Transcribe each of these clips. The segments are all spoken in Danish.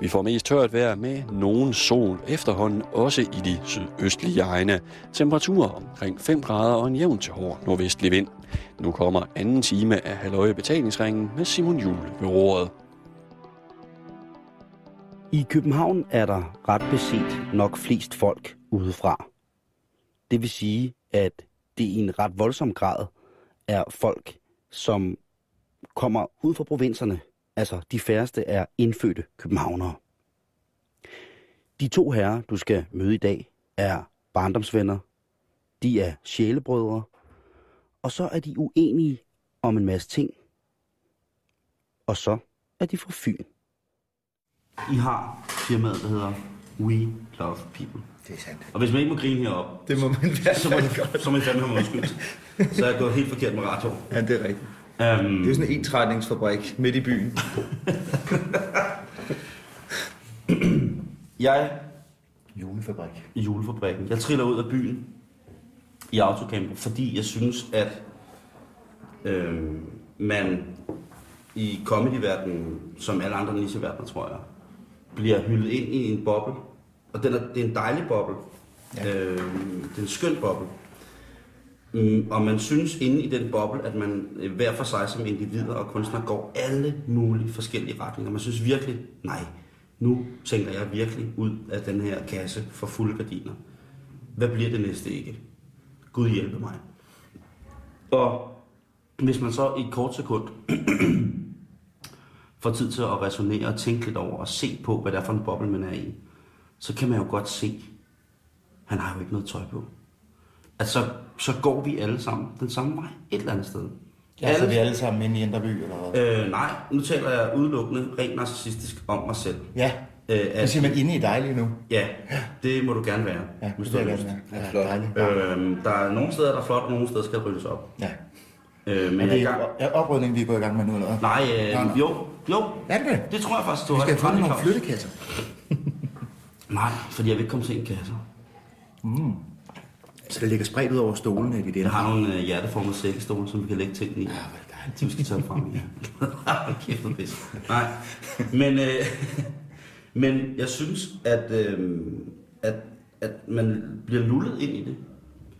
Vi får mest tørt vejr med nogen sol efterhånden, også i de sydøstlige egne. Temperaturer omkring 5 grader og en jævn til hård nordvestlig vind. Nu kommer anden time af Halløje Betalingsringen med Simon Jule ved roret. I København er der ret beset nok flest folk udefra. Det vil sige, at det i en ret voldsom grad er folk, som kommer ud fra provinserne. Altså, de færreste er indfødte københavnere. De to herrer, du skal møde i dag, er barndomsvenner. De er sjælebrødre. Og så er de uenige om en masse ting. Og så er de fra Fyn. I har firmaet, der hedder We Love People. Det er sandt. Og hvis man ikke må grine herop, Det må man være så må, så må I fandme have undskyld. Så er jeg gået helt forkert med radio. Ja, det er rigtigt. Um, Det er sådan en ensretningsfabrik midt i byen. jeg Julefabrik. i julefabrikken. Jeg triller ud af byen i autocamper, fordi jeg synes, at øh, man i comedyverdenen, som alle andre nicheverdener, tror jeg, bliver hyldet ind i en boble. Og den er, det er en dejlig boble. Ja. Øh, det er en skøn boble. Mm, og man synes inde i den boble, at man øh, hver for sig som individer og kunstner går alle mulige forskellige retninger. Man synes virkelig, nej, nu tænker jeg virkelig ud af den her kasse for fulde gardiner. Hvad bliver det næste ikke? Gud hjælpe mig. Og hvis man så i et kort sekund får tid til at resonere og tænke lidt over og se på, hvad det er for en boble, man er i, så kan man jo godt se, han har jo ikke noget tøj på. Altså, så går vi alle sammen den samme vej et eller andet sted. Ja, så vi er alle sammen inde i Indreby, eller hvad? Øh, nej, nu taler jeg udelukkende rent narcissistisk om mig selv. Ja, Øh, det at, siger man inde i dig lige nu. ja, det må du gerne være. Ja, hvis det du er har jeg gerne være. Ja, Flot. dejligt. Øhm, der er nogle steder, der er flot, og nogle steder skal ryddes op. Ja. Øh, men er i det gang. er oprydning, vi er gået i gang med nu, eller hvad? Nej, øh, Nå, nå. jo, jo, Er det det? det tror jeg faktisk, du Vi har skal have nogle flyttekasser. Nej, fordi jeg vil ikke komme til en kasse. Så det ligger spredt ud over stolene i dit Jeg har nogle øh, hjerteformede sækkestole, som vi kan lægge tingene i. Ja, er det dejligt. De skal tage frem igen. Hold kæft, hvor pis. Nej, men, øh, men jeg synes, at, øh, at, at man bliver lullet ind i det.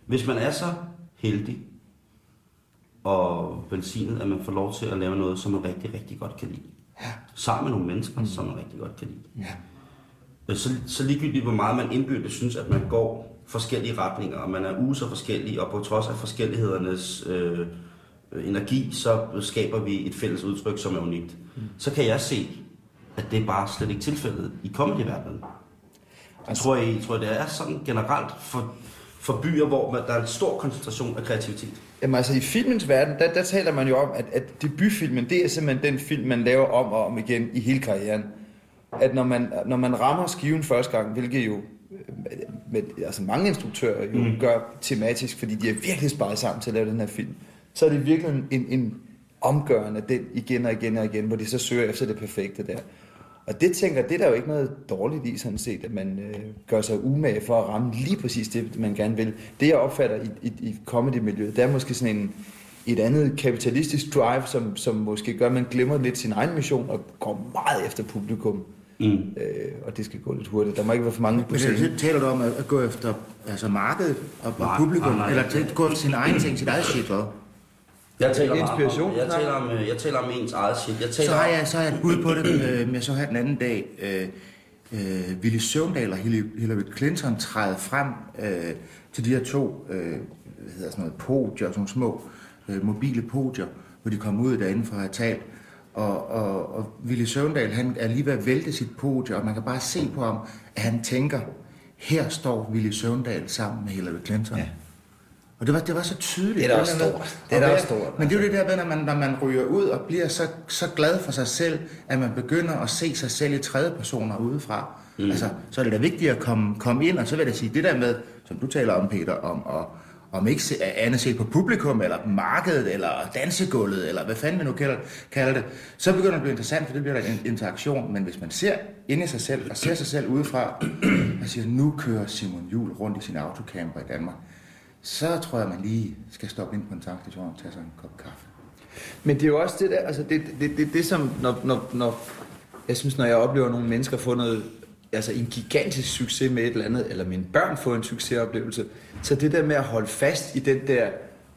Hvis man er så heldig og velsignet, at man får lov til at lave noget, som man rigtig, rigtig godt kan lide. Ja. Sammen med nogle mennesker, mm. som man rigtig godt kan lide. Ja. Så, så ligegyldigt, hvor meget man indbyrdes synes, at man går forskellige retninger, og man er uge så forskellige, og på trods af forskellighedernes øh, energi, så skaber vi et fælles udtryk, som er unikt. Mm. Så kan jeg se, at det er bare slet ikke tilfældet i comedyverdenen. Jeg tror, jeg, tror, det er sådan generelt for, for byer, hvor man, der er en stor koncentration af kreativitet. Jamen altså i filmens verden, der, der taler man jo om, at, at debutfilmen, det er simpelthen den film, man laver om og om igen i hele karrieren. At når man, når man rammer skiven første gang, hvilket jo med, med, altså mange instruktører jo mm. gør tematisk, fordi de er virkelig sparet sammen til at lave den her film, så er det virkelig en, en omgørende den igen og igen og igen, hvor de så søger efter det perfekte der. Og det tænker det er der jo ikke noget dårligt i sådan set, at man øh, gør sig umage for at ramme lige præcis det, man gerne vil. Det jeg opfatter i, i, i comedy-miljøet, det er måske sådan en, et andet kapitalistisk drive, som, som måske gør, at man glemmer lidt sin egen mission og går meget efter publikum. Mm. Øh, og det skal gå lidt hurtigt. Der må ikke være for mange på Men scenen. det, taler du om at, at gå efter altså markedet og, og publikum, nej, nej. eller til, gå efter sin egen ting, sit eget shit, hvad? Jeg taler, Inspiration, Om, jeg, taler om, øh, jeg taler om ens eget shit. Jeg taler Så har jeg, så har jeg et bud på det, øh, jeg så her den anden dag. Øh, øh, Willy Søvndal og Hillary Clinton træder frem øh, til de her to øh, hvad hedder sådan noget, podier, sådan nogle små øh, mobile podier, hvor de kommer ud derinde for at have talt. Og, og, og Willy Søvndal, han er lige ved at vælte sit podie, og man kan bare se på ham, at han tænker, her står Willy Søvndal sammen med Hillary Clinton. Ja. Og det var, det var så tydeligt. Det er da også stort. Det er da og også stort, Men det er jo det der med, når man, når man ryger ud og bliver så, så glad for sig selv, at man begynder at se sig selv i tredje personer udefra. Mm. Altså, så er det da vigtigt at komme, komme ind, og så vil jeg sige, det der med, som du taler om, Peter, om at om ikke se, andet set på publikum, eller markedet, eller dansegulvet, eller hvad fanden vi nu kalder, kalder det, så begynder det at blive interessant, for det bliver der en interaktion. Men hvis man ser ind i sig selv, og ser sig selv udefra, og siger, nu kører Simon Jul rundt i sin autocamper i Danmark, så tror jeg, man lige skal stoppe ind på en tankstation og tage sig en kop kaffe. Men det er jo også det der, altså det, det, det, det som, når, når, når jeg synes, når jeg oplever nogle mennesker få noget, altså en gigantisk succes med et eller andet, eller mine børn få en succesoplevelse, så det der med at holde fast i den der,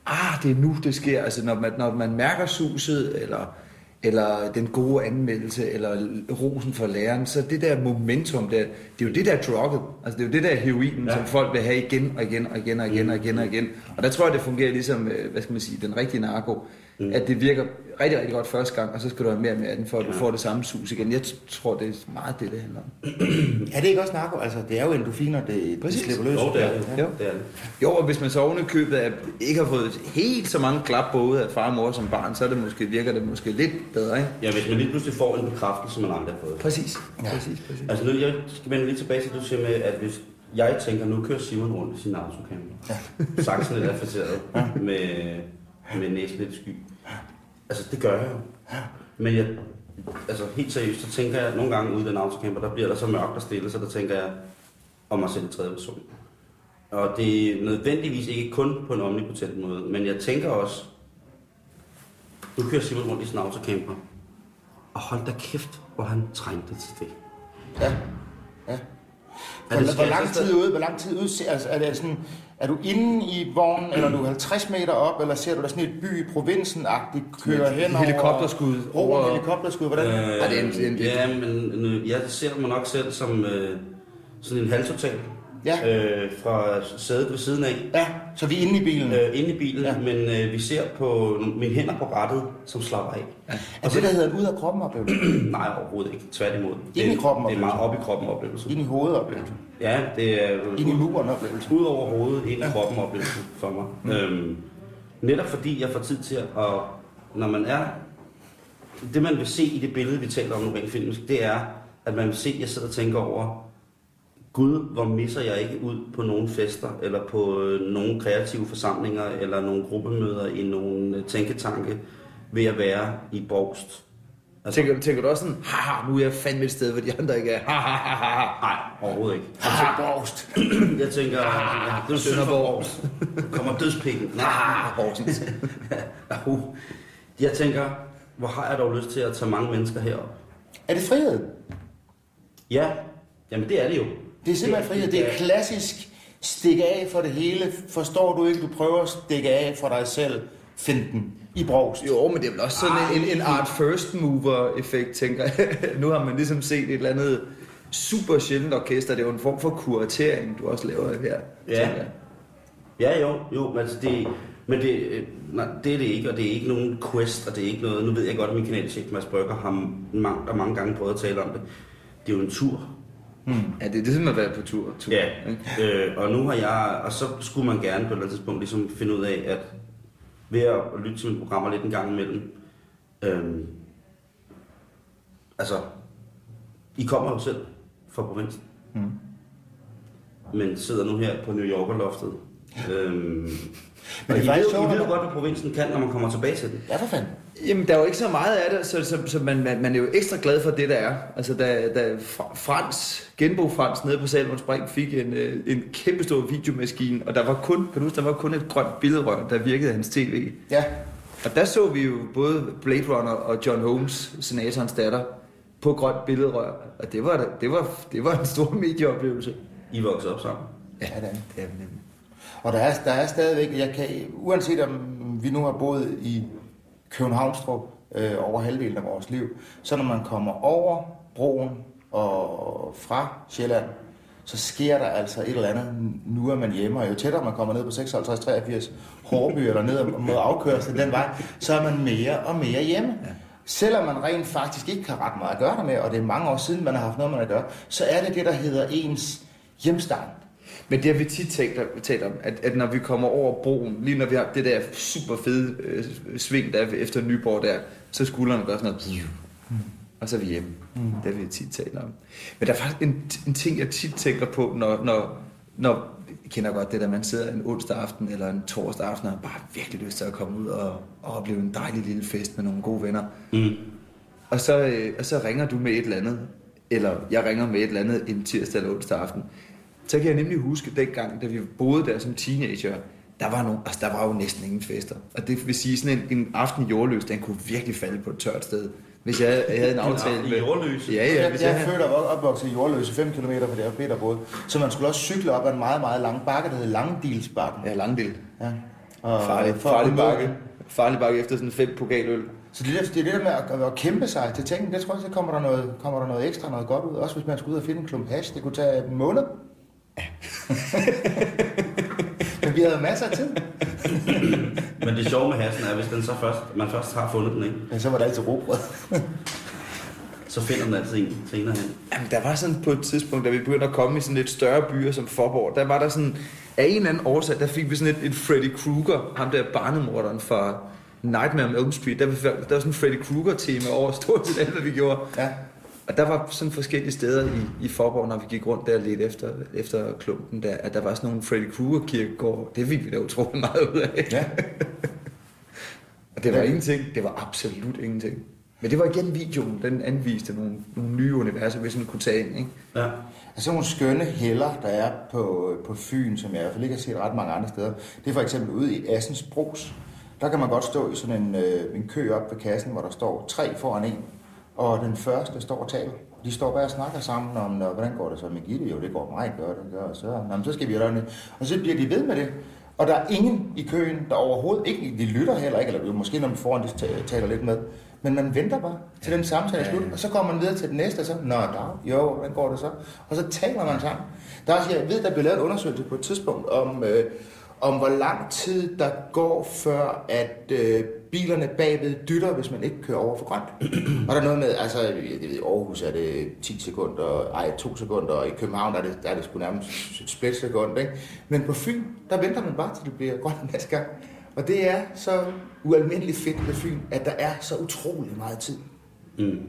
ah, det er nu, det sker, altså når man, når man mærker suset, eller, eller den gode anmeldelse, eller rosen for læreren, så det der momentum, der, det er jo det der drugget, altså det er jo det der heroinen, ja. som folk vil have igen og igen og igen og igen og igen og igen. Og der tror jeg, det fungerer ligesom, øh, hvad skal man sige, den rigtige narko, mm. at det virker rigtig, rigtig godt første gang, og så skal du have mere med den, for at du får det samme sus igen. Jeg tror, det er meget det, det handler om. Er det ikke også narko? Altså, det er jo endorfiner, det, det Præcis. slipper løs. Jo, det er det. Jo. det, er det. Jo, og hvis man så oven i købet ikke har fået helt så mange klap både af far og mor som barn, så er det måske, virker det måske lidt bedre, ikke? Ja, hvis man lige pludselig får en bekræftelse, man aldrig har fået. Præcis, ja. præcis, præcis. Altså nu, jeg skal vende lidt tilbage til, det, du siger med, at hvis jeg tænker, nu kører Simon rundt i sin autocamper. Ja. Saksen er affaceret med, med lidt sky. Altså, det gør jeg jo. Men jeg, altså helt seriøst, så tænker jeg nogle gange ude i den autocamper, der bliver der så mørkt og stille, så der tænker jeg om mig selv i tredje person. Og det er nødvendigvis ikke kun på en omnipotent måde, men jeg tænker også, nu kører Simon rundt i sin autocamper, og hold da kæft, hvor han trængte til det. Ja. ja. Er det Hvor, hvor lang tid ude, hvor lang tid ude, altså, er det sådan, er du inde i vognen, eller er du 50 meter op, eller ser du der sådan et by i provinsen-agtigt køre et hen over... helikopterskud over... over- helikopterskud, hvordan? Øh, Ej, det er en- det er en- ja, men øh, jeg ser mig nok selv som øh, sådan en halvtotal. Ja. Øh, fra sædet ved siden af. Ja, så vi er inde i bilen. Øh, inde i bilen, Ja. ja. men øh, vi ser på mine hænder på rattet, som slapper af. Ja. er det, der hedder en ud af kroppen oplevelse? Nej, overhovedet ikke. Tværtimod. Ind i kroppen Det er meget oplevelse. op i kroppen oplevelse. Ind i hovedet oplevelse? Ja, det er Ind i muren oplevelse? ud over hovedet, ind i kroppen oplevelse for mig. Mm. Øhm, netop fordi jeg får tid til at, når man er, det man vil se i det billede, vi taler om nu rent filmisk, det er, at man vil se, at jeg sidder og tænker over, Gud, hvor misser jeg ikke ud på nogle fester, eller på øh, nogle kreative forsamlinger, eller nogle gruppemøder i nogle øh, tænketanke, ved at være i Borgst. Altså, Tænker, tænker du også sådan, haha, nu er jeg fandme et sted, hvor de andre ikke er, haha, haha, haha. nej, overhovedet ikke. Haha, Borgst. Jeg tænker, det er Borgst. Kommer dødspikken. Nej, Horsens. Uh, Jeg tænker, hvor har jeg dog lyst til at tage mange mennesker herop? Er det frihed? Ja, jamen det er det jo. Det er simpelthen frihed. Det er klassisk stikke af for det hele. Forstår du ikke, du prøver at stikke af for dig selv. Find den i Brogst. Jo, men det er vel også sådan en, en, en art first mover effekt, tænker jeg. nu har man ligesom set et eller andet super sjældent orkester. Det er jo en form for kuratering, du også laver her. Ja. Ja, jo, jo, men altså det, men det, øh, nej, det er det ikke, og det er ikke nogen quest, og det er ikke noget, nu ved jeg godt, at min kanalchef Mads Brygger har mange, der mange gange prøvet at tale om det. Det er jo en tur. Ja, det er ligesom at være på tur. tur Ja, ikke? øh, og nu har jeg, og så skulle man gerne på et eller andet tidspunkt ligesom finde ud af, at ved at lytte til mine programmer lidt en gang imellem, øhm, altså, I kommer jo selv fra provinsen, Mm. men sidder nu her på New Yorker-loftet. Øhm, men det er I, ved, I ved godt, hvad provinsen kan, når man kommer tilbage til den. Ja, for fanden. Jamen, der er jo ikke så meget af det, så, så, så man, man, man er jo ekstra glad for det, der er. Altså, da, da Fra- Frans, Genbo Frans nede på Salmons Brink fik en, øh, en kæmpestor videomaskine, og der var kun, kan du huske, der var kun et grønt billedrør, der virkede hans tv. Ja. Og der så vi jo både Blade Runner og John Holmes, senatorens datter, på grønt billedrør. Og det var, det var, det var en stor medieoplevelse. I voksede op sammen. Ja, det er det. Og der er, der er stadigvæk, jeg kan, uanset om vi nu har boet i Københavnstrup øh, over halvdelen af vores liv, så når man kommer over broen og fra Sjælland, så sker der altså et eller andet. Nu er man hjemme, og jo tættere man kommer ned på 56-83 Hårby eller ned mod afkørsel den vej, så er man mere og mere hjemme. Ja. Selvom man rent faktisk ikke har ret meget at gøre der med, og det er mange år siden, man har haft noget med at gøre, så er det det, der hedder ens hjemstavn. Men det har vi tit talt, talt om, at, at når vi kommer over broen, lige når vi har det der super fede øh, sving, der er efter Nyborg der, så skuldrene gør sådan noget, og så er vi hjemme. Mm. Det har vi tit talt om. Men der er faktisk en, en ting, jeg tit tænker på, når, når, når jeg kender godt det der, man sidder en onsdag aften eller en torsdag aften og har bare virkelig lyst til at komme ud og, og opleve en dejlig lille fest med nogle gode venner. Mm. Og så, øh, og så ringer du med et eller andet, eller jeg ringer med et eller andet en tirsdag eller onsdag aften. Så kan jeg nemlig huske dengang, da vi boede der som teenager, der var, nogle, altså, der var jo næsten ingen fester. Og det vil sige, sådan en, en aften i jordløs, den kunne virkelig falde på et tørt sted. Hvis jeg, jeg havde en aftale I med... Jordløse? Ja, ja, Jeg, hvis jeg jeg, er født og opvokset i Jordløse 5 km fra der Peter boede. Så man skulle også cykle op ad en meget, meget lang bakke, der hed Langdilsbakken. Ja, langdel. Ja. Og Farlig, farlig bakke. Farlig bakke efter sådan fem pokaløl. Så det, der, det er det der med at, at kæmpe sig til tingene, det tror jeg, så kommer der, noget, kommer der noget ekstra, noget godt ud. Også hvis man skulle ud og finde en klump hash, det kunne tage en måned. Men vi havde masser af tid. Men det sjove med hassen er, hvis den så først, man først har fundet den, ikke? Men så var det altid robrød. så finder den altid en senere hen. Jamen, der var sådan på et tidspunkt, da vi begyndte at komme i sådan lidt større byer som Forborg, der var der sådan, af en eller anden årsag, der fik vi sådan et, et Freddy Krueger, ham der barnemorderen fra Nightmare on Elm Street, der, var- der var sådan en Freddy Krueger-tema over stort set alt, hvad vi gjorde. Ja. Og der var sådan forskellige steder i, i Forborg, når vi gik rundt der lidt efter, efter klumpen, der, at der var sådan nogle Freddy Krueger kirkegård. Det fik vi da utrolig meget ud af. ja. Og det var Ja. ingenting. Det var absolut ingenting. Men det var igen videoen, den anviste nogle, nogle nye universer, vi sådan kunne tage ind. Ikke? Ja. Altså nogle skønne heller, der er på, på Fyn, som jeg i hvert fald ikke har set ret mange andre steder. Det er for eksempel ude i Assens Bros. Der kan man godt stå i sådan en, øh, en kø op ved kassen, hvor der står tre foran en. Og den første står og taler. De står bare og snakker sammen om, "Nå, hvordan går det så med Gitte? Jo, det går meget godt. Det gør, og så, Nå, så skal vi gøre det. Og så bliver de ved med det. Og der er ingen i køen, der overhovedet ikke, de lytter heller ikke, eller måske når man foran de ta- taler lidt med. Men man venter bare til den samtale er slut, og så kommer man videre til den næste, og så, nå, der, jo, hvordan går det så? Og så taler man sammen. Der er jeg ved, der blev lavet en undersøgelse på et tidspunkt om, øh, om hvor lang tid der går, før at øh, bilerne bagved dytter, hvis man ikke kører over for grønt. og der er noget med, altså, jeg ved, i Aarhus er det 10 sekunder, ej, 2 sekunder, og i København der er det, der er det sgu nærmest et splitsekund. ikke? Men på Fyn, der venter man bare, til det bliver grønt næste gang. Og det er så ualmindeligt fedt med Fyn, at der er så utrolig meget tid. Mm.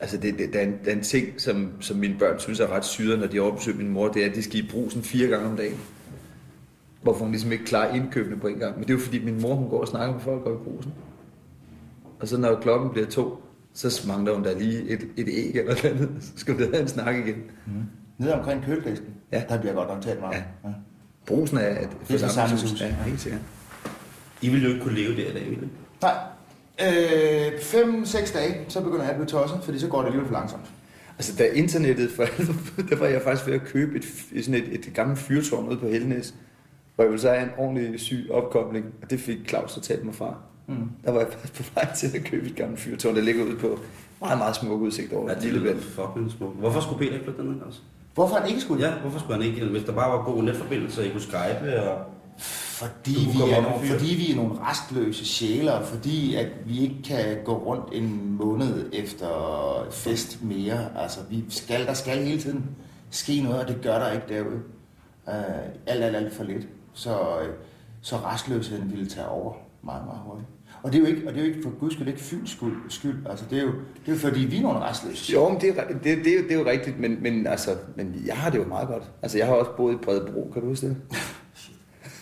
Altså, det, det, der, er en, der er en ting, som, som mine børn synes er ret syret, når de overbesøger min mor, det er, at de skal i brusen fire gange om dagen. Hvorfor hun ligesom ikke klarer indkøbene på en gang. Men det er jo fordi, min mor hun går og snakker med folk op i brusen. Og så når klokken bliver to, så mangler hun der lige et, et æg eller noget andet. Så skal vi have en snak igen. Nede omkring køledisken, Ja. der bliver godt nok talt meget. Ja. Ja. Brusen er et Det forsamlingshus. Ja, helt sikkert. I ville jo ikke kunne leve der i dag, ville I? Nej. Øh, fem, seks dage, så begynder jeg at blive tosset, fordi så går det alligevel for langsomt. Altså, da internettet for der var jeg faktisk ved at købe et, sådan et, et gammelt fyrtårn ude på Helnes, hvor jeg ville så have en ordentlig syg opkobling, og det fik Claus så talt mig fra. Mm. Der var jeg faktisk på vej til at købe et gammelt fyrtårn, der ligger ude på meget, meget smuk udsigt over Ja, det Lillebælt. lyder fucking smukt. Hvorfor skulle Peter ikke flytte derned også? Hvorfor han ikke skulle? Ja, hvorfor skulle han ikke? Hvis der bare var god netforbindelse, I kunne skype, og... Fordi vi, er nogle, fordi vi er nogle restløse sjæler, og fordi at vi ikke kan gå rundt en måned efter fest mere. Altså, vi skal, der skal hele tiden ske noget, og det gør der ikke derude. Uh, alt, alt, alt for lidt. Så, øh, så restløsheden ville tage over meget, meget hurtigt. Og det er jo ikke, og det er jo ikke for guds skyld ikke Fyns skyld, skyld. Altså, det er, jo, det er jo fordi, vi er nogle restløse. Jo, men det er, det, det, er, jo- det er jo rigtigt, men, men, altså, men jeg har det jo meget godt. Altså, jeg har også boet i Bredebro, kan du huske det?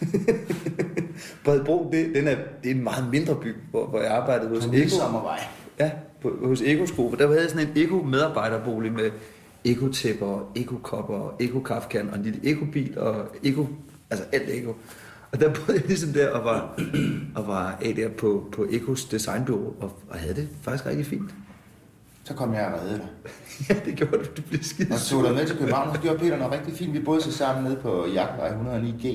Bredebro, det, den er, det er en meget mindre by, hvor, hvor jeg arbejdede hos Eko. Midsommervej. Ja, på, hos Eko-sko. Der havde jeg sådan en Eko-medarbejderbolig med Eko-tæpper, Eko-kopper, Eko-kaffekan og en lille Eko-bil og Eko, altså alt Eko. Og der boede jeg ligesom der og var, og var af der på, på Ekos designbureau og, og havde det faktisk rigtig fint. Så kom jeg og reddede dig. Ja, det gjorde du. Det blev skide Og så tog dig med til København, og så gjorde Peter noget rigtig fint. Vi boede så sammen nede på Jagtvej 109G,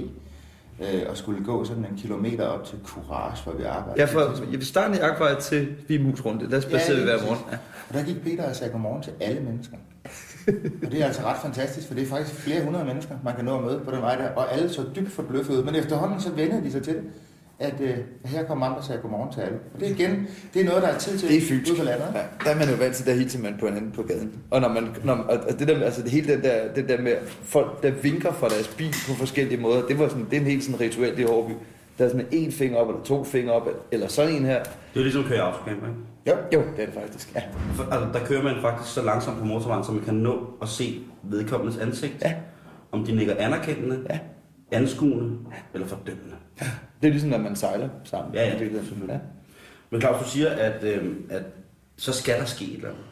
øh, og skulle gå sådan en kilometer op til Courage, hvor vi arbejdede. Ja, for jeg vil starte i Jagtvej til Vimus runde. Der spacerede vi hver morgen. Ja. Og der gik Peter og sagde godmorgen til alle mennesker. og det er altså ret fantastisk, for det er faktisk flere hundrede mennesker, man kan nå at møde på den vej der, og alle så dybt forbløffet ud. Men efterhånden så vender de sig til det, at øh, her kommer andre og sagde godmorgen til alle. Og det er igen, det er noget, der er tid til Det er fyldt. ude landet. Ja, der er man jo vant til, der hilser man på hinanden på gaden. Og når man, når, og det der, altså det hele den der, det der med folk, der vinker fra deres bil på forskellige måder, det var sådan, det er en helt sådan ritual i Hårby. Der er sådan en finger op, eller to fingre op, eller sådan en her. Det er ligesom køre i autocamper, ikke? Jo, Jo, det er det faktisk, ja. For, altså, der kører man faktisk så langsomt på motorvejen, så man kan nå at se vedkommendes ansigt. Ja. Om de nikker anerkendende, Ja. anskuende eller fordømmende. Det er ligesom, når man sejler sammen. Ja, ja, absolut. ja. Men Claus, du siger, at, øh, at så skal der ske et eller andet.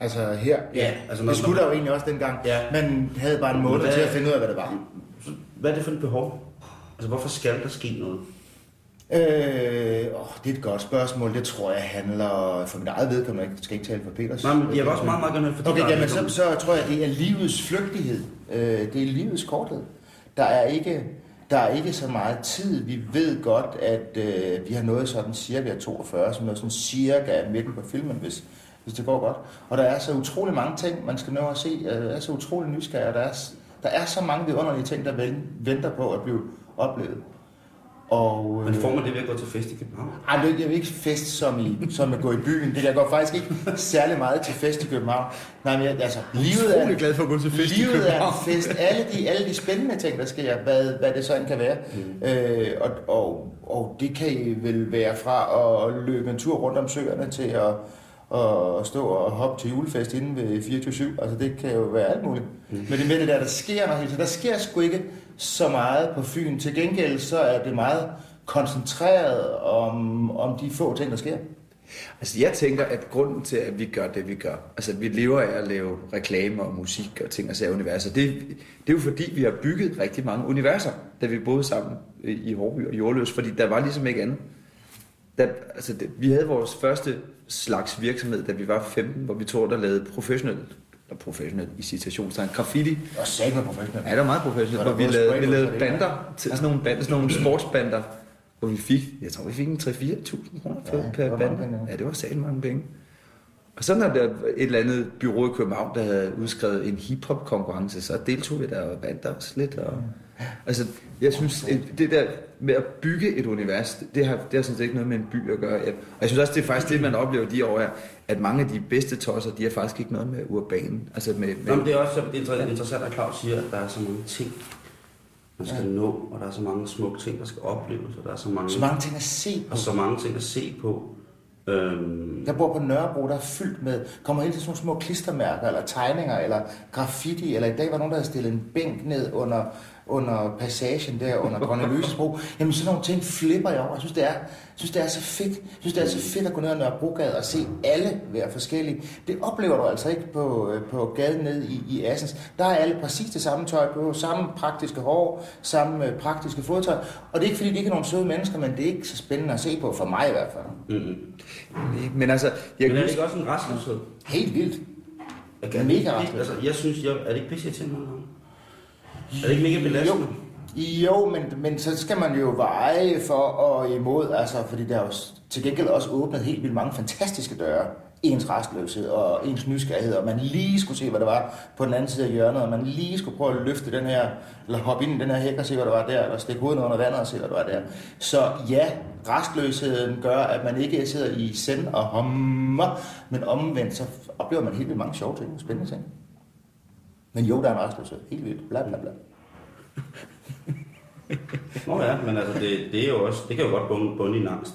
Altså her, Ja, altså når- det skulle der jo egentlig også dengang. Ja. Man havde bare en Hvad- til at finde ud af, hvad det var. Hvad er det for et behov? Altså, hvorfor skal der ske noget? Øh, åh, det er et godt spørgsmål. Det tror jeg handler for mit eget vedkommende. Jeg skal ikke tale for Peters. Nej, men jeg vil også meget, meget gerne for dit Okay, jamen, så, så tror jeg, det er livets flygtighed. Øh, det er livets korthed. Der er ikke, der er ikke så meget tid. Vi ved godt, at øh, vi har nået sådan cirka 42, som er sådan cirka midten på filmen, hvis, hvis det går godt. Og der er så utrolig mange ting, man skal nå at se. Øh, der er så utrolig nysgerrig, og der er, der er så mange vidunderlige ting, der venter på at blive oplevet. Og, Men øh, får man det ved at gå til fest i København? ej, det er jo ikke fest som, i, som at gå i byen. Det, jeg går faktisk ikke særlig meget til fest i København. Nej, men jeg- altså, livet er, glad for at gå til fest i livet er København. en fest. Alle de, alle de spændende ting, der sker, hvad, hvad det så end kan være. Mm. Øh, og, og, og det kan I vel være fra at løbe en tur rundt om søerne til at, at stå og hoppe til julefest inde ved 24-7. Altså det kan jo være alt muligt. Mm. Men det med det der, der sker noget tiden. Der sker sgu ikke så meget på Fyn. Til gengæld så er det meget koncentreret om, om de få ting, der sker. Altså jeg tænker, at grunden til, at vi gør det, vi gør, altså vi lever af at lave reklamer og musik og ting og sager universer, det, det er jo fordi, vi har bygget rigtig mange universer, da vi boede sammen i Hårby og Jordløs, fordi der var ligesom ikke andet. Da, altså det, vi havde vores første slags virksomhed, da vi var 15, hvor vi tog der lavede professionelt, eller professionelt i citationstegn, graffiti. Og sagde med professionelt. Ja, det var meget professionelt, hvor der vi lavede, vi lavede bander, til sådan nogle, bander, sådan nogle sportsbander, hvor vi fik, jeg tror vi fik en 3-4.000 kroner Ja, ja, per bande. ja. Ja, det var sat mange penge. Og så når der et eller andet bureau i København, der havde udskrevet en hiphop konkurrence, så deltog vi der og vandt der også lidt. Og, altså, jeg synes, et- det der med at bygge et univers, det- det har, det har sådan set ikke noget med en by at gøre. Jeg- Og jeg synes også, det er faktisk det, man oplever de år her, at mange af de bedste tosser, de har faktisk ikke noget med urbanen. Altså med, med, Nå, men det er også så inter- interessant, at Claus siger, at der er så mange ting, man skal nå, og der er så mange smukke ting, der skal opleves, og der er så mange, Så mange ting at se på. og så mange ting at se på. Øhm, Jeg bor på Nørrebro, der er fyldt med, kommer hele tiden sådan små klistermærker, eller tegninger, eller graffiti, eller i dag var nogen, der havde stillet en bænk ned under, under passagen der, under Grønne Løsesbro. Jamen sådan nogle ting flipper jeg over. Jeg synes, det er, jeg synes, det er så fedt. Jeg synes, det er så fedt at gå ned ad Nørrebrogade og se alle være forskellige. Det oplever du altså ikke på, øh, på gaden ned i, i Assens. Der er alle præcis det samme tøj på, samme praktiske hår, samme øh, praktiske fodtøj. Og det er ikke, fordi de ikke er nogen søde mennesker, men det er ikke så spændende at se på, for mig i hvert fald. mm-hmm. Men altså, jeg Men er det ikke også en restløshed? Helt vildt. Jeg Det er mega rastløs. Altså, jeg synes, jeg, er det ikke pisse til nogle gange? Er det ikke mega belastende? Jo, men, men så skal man jo veje for og imod, altså, fordi der er jo til gengæld også åbnet helt vildt mange fantastiske døre. Ens restløshed og ens nysgerrighed, og man lige skulle se, hvad der var på den anden side af hjørnet, og man lige skulle prøve at løfte den her, eller hoppe ind i den her hæk og se, hvad der var der, eller stikke hovedet under vandet og se, hvad der var der. Så ja, restløsheden gør, at man ikke sidder i send og hommer, men omvendt, så oplever man helt vildt mange sjove ting og spændende ting. Men jo, der er en restløshed. Helt vildt. Bla, bla, bla. Nå ja, men altså, det, det, er jo også, det kan jo godt bunde, bunde i en angst.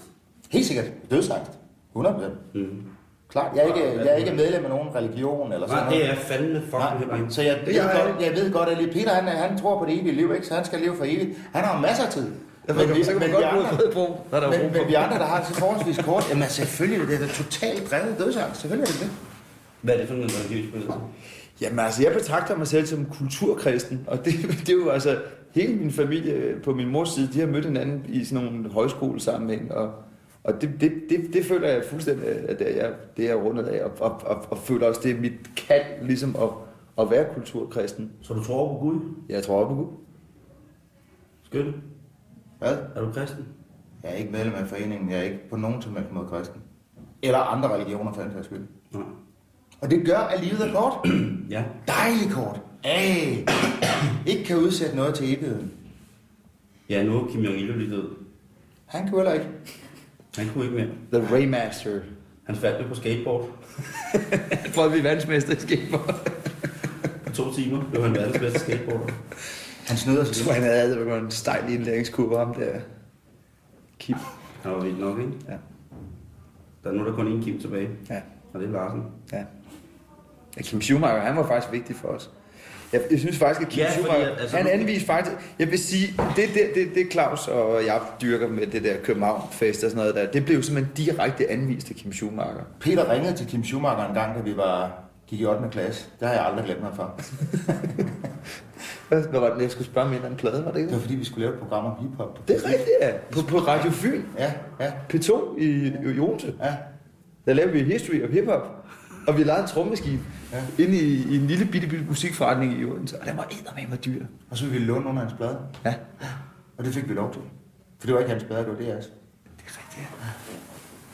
Helt sikkert. Dødsangst. 100%. Mm. Klart. Jeg er ikke, jeg er ikke medlem af nogen religion eller sådan Nej, det er fandme fucking Nej, så jeg ved, Jeg godt, jeg ved godt, at Peter han, han tror på det evige liv, ikke? så han skal leve for evigt. Han har masser af tid. så kan, så kan man vi godt bruge når der er men, men vi andre, der har det så forholdsvis kort, jamen selvfølgelig, det er da totalt drevet dødsangst. Selvfølgelig er det det. Hvad er det for en religiøs bevægelse? Jamen altså, jeg betragter mig selv som kulturkristen, og det, det er jo altså, hele min familie på min mors side, de har mødt hinanden i sådan nogle højskolesammenhæng, og, og det, det, det, det føler jeg fuldstændig, at det er, jeg, det er jeg rundet af, og, og, og, og føler også, det er mit kald, ligesom at, at være kulturkristen. Så du tror på Gud? Jeg tror på Gud. Skønt. Hvad? Er du kristen? Jeg er ikke medlem af foreningen. Jeg er ikke på nogen som helst måde kristen. Eller andre religioner for den sags skyld. Nej. Og det gør, at livet er kort. Ja. Dejligt kort. Ay. Ikke kan udsætte noget til evigheden. Ja, nu er Kim Jong-il jo lige død. Han kunne heller ikke. Han kunne ikke mere. The Raymaster. Han faldt jo på skateboard. Prøvede at blive verdensmester i skateboard. På to timer blev han verdens bedste skateboarder. Han snyder Jeg sig tror, lidt. han havde været en stejl indlæringskurve ham der. Kim. Han var vildt nok, ikke? Ja. Der er nu der kun én Kim tilbage. Ja. Og det er Larsen. Ja. Ja Kim Schumacher, han var faktisk vigtig for os. Jeg, jeg synes faktisk, at Kim Ja, ja, fordi, Schumacher, altså, han anviste faktisk, jeg vil sige, det, det, det, det Claus og jeg dyrker med det der København-fest og sådan noget der, det blev simpelthen direkte anvist til Kim Schumacher. Peter ringede til Kim Schumacher en gang, da vi var, gik i 8. klasse. Det har jeg aldrig glemt mig for. Hvad var det, jeg skulle spørge mig en plade, var det ikke Det var fordi, vi skulle lave et program om hiphop. Det er rigtigt, ja. På, på Radio Fyn. Ja, ja, P2 i, i Odense. ja. Der lavede vi History of Hip Hop. Og vi lavede en trommemaskine ja. Inde i, i, en lille bitte, bitte musikforretning i Odense. Og den var eddermame dyr. Og så ville vi låne nogle af hans blade. Ja. Og det fik vi lov til. For det var ikke hans blade, det var deres. Det er rigtigt,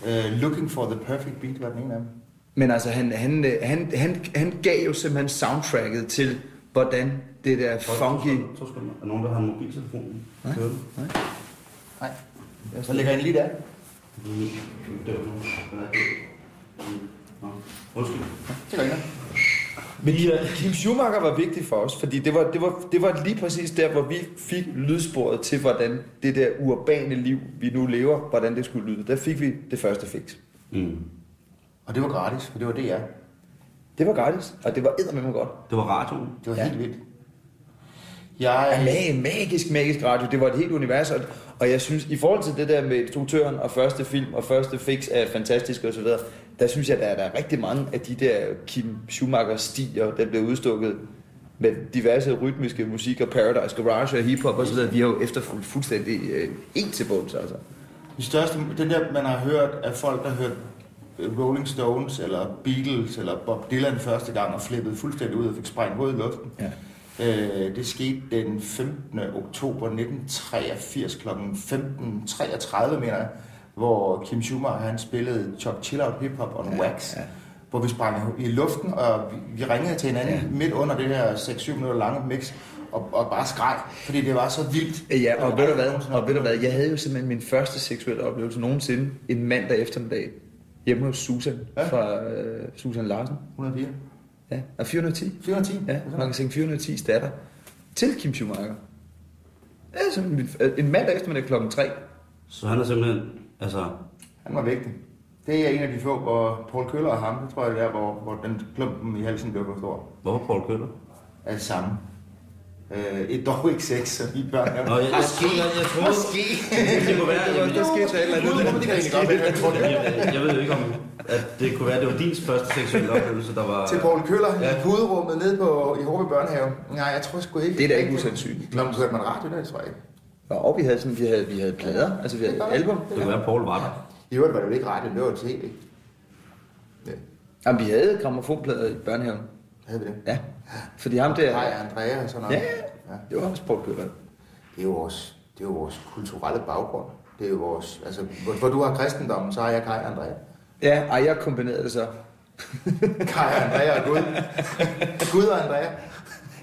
ja. Uh, Looking for the Perfect Beat var den ene af dem. Men altså, han, han, han, han, han gav jo simpelthen soundtracket til, hvordan det der funky... To sekunder. Er der nogen, der har en mobiltelefon? Nej. Den? Nej. Så lægger jeg den lige der. Mm, Det er nå. Undskyld. Noget. Men Kim, Kim Schumacher var vigtig for os, fordi det var, det, var, det var lige præcis der, hvor vi fik lydsporet til, hvordan det der urbane liv, vi nu lever, hvordan det skulle lyde. Der fik vi det første fix. Mm. Og det var gratis, for det var DR. Det var gratis, og det var eddermame godt. Det var radioen. Det var Ja. ja. helt vildt. Jeg, Ja, mag, magisk, magisk radio. Det var et helt univers, og, og jeg synes, i forhold til det der med instruktøren og første film og første fix er fantastisk osv., der synes jeg, der er, der er rigtig mange af de der Kim Schumacher-stier, der bliver udstukket med diverse rytmiske musik og Paradise Garage og hiphop og så videre. Vi har jo efterfulgt fuldstændig øh, en til bunds, altså. De største, den der, man har hørt af folk, der har hørt Rolling Stones eller Beatles eller Bob Dylan første gang og flippede fuldstændig ud og fik sprængt hovedet i luften. Ja. Øh, det skete den 15. oktober 1983 kl. 15.33, mener jeg, hvor Kim Schumacher han spillede Chuck Chill Out Hip Hop on Ja, Wax. ja. Hvor vi sprang i luften, og vi, ringede til hinanden Ja. midt under det her 6-7 minutter lange mix, og, og bare skreg, fordi det var så vildt. Ja, og ved du hvad, og ved du hvad, jeg havde jo simpelthen min første seksuelle oplevelse nogensinde en mandag eftermiddag hjemme hos Susan Ja. fra øh, Susan Larsen. 104. Ja, og 410. 410? Ja, magasin 410 datter til Kim Schumacher. Ja, simpelthen min- en mandag eftermiddag klokken 3. Så han er simpelthen, altså, Han var vigtig. Det er en af de få, hvor Paul Køller og ham, det tror jeg det er, hvor, hvor den klumpen i halsen blev for stor. hvorfor Paul Køller? Er det samme. Øh, et dog ikke sex, så de børn er... Nå, jeg, jeg, jeg, jeg, jeg troede, Måske. det kunne være, jeg, Der skete et eller andet. Det jeg tror det. jeg, jeg ved ikke om, at det kunne være, at det var din første seksuelle oplevelse, der var... Til Paul Køller Ja. i puderummet nede på, i Håbe Børnehave. Nej, jeg tror sgu ikke. Det er da ikke usandsynligt. Nå, men hørte man radio der, tror jeg ikke. Og vi havde, sådan, vi havde, vi havde plader, altså vi havde album. Det kunne være, at Paul var der. I øvrigt var det jo ikke radio, det var tv. Ja, Jamen, vi havde gramofonplader i børnehaven. havde vi det? Ja, fordi ham der... Hej, Andrea og sådan noget. Ja, ja. Det var også Paul Køller. Det er jo vores, det er jo vores kulturelle baggrund. Det er jo vores, altså, hvor, hvor du har kristendommen, så har jeg Kai og Andrea. Ja, ej, jeg kombinerede det så. Kai og Andrea og Gud. Gud og Andrea.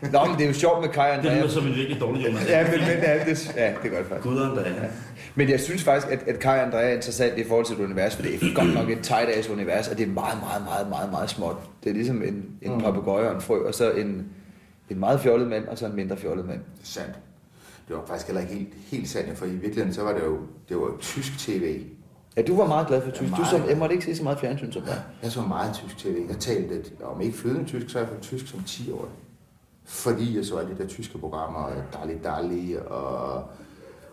Nå, men det er jo sjovt med Kai og Det lyder Andrea. som en virkelig dårlig Jonas. Ja, men, men ja, det, ja, det gør det faktisk. Gud Andrea. Men jeg synes faktisk, at, at Kai Andrea er interessant i forhold til et univers, for det er godt nok et tight ass univers, og det er meget, meget, meget, meget, meget småt. Det er ligesom en, en mm. papegøje og en frø, og så en, en meget fjollet mand, og så en mindre fjollet mand. Det er sandt. Det var faktisk heller ikke helt, helt sandt, for i virkeligheden så var det jo, det var jo tysk tv. Ja, du var meget glad for tysk. Du meget. som, jeg måtte ikke se så meget fjernsyn som dig. Jeg så meget tysk tv. Jeg talte, om ikke flydende tysk, så er jeg for tysk som 10 år. Fordi jeg så alle de der tyske programmer, Dali Dali og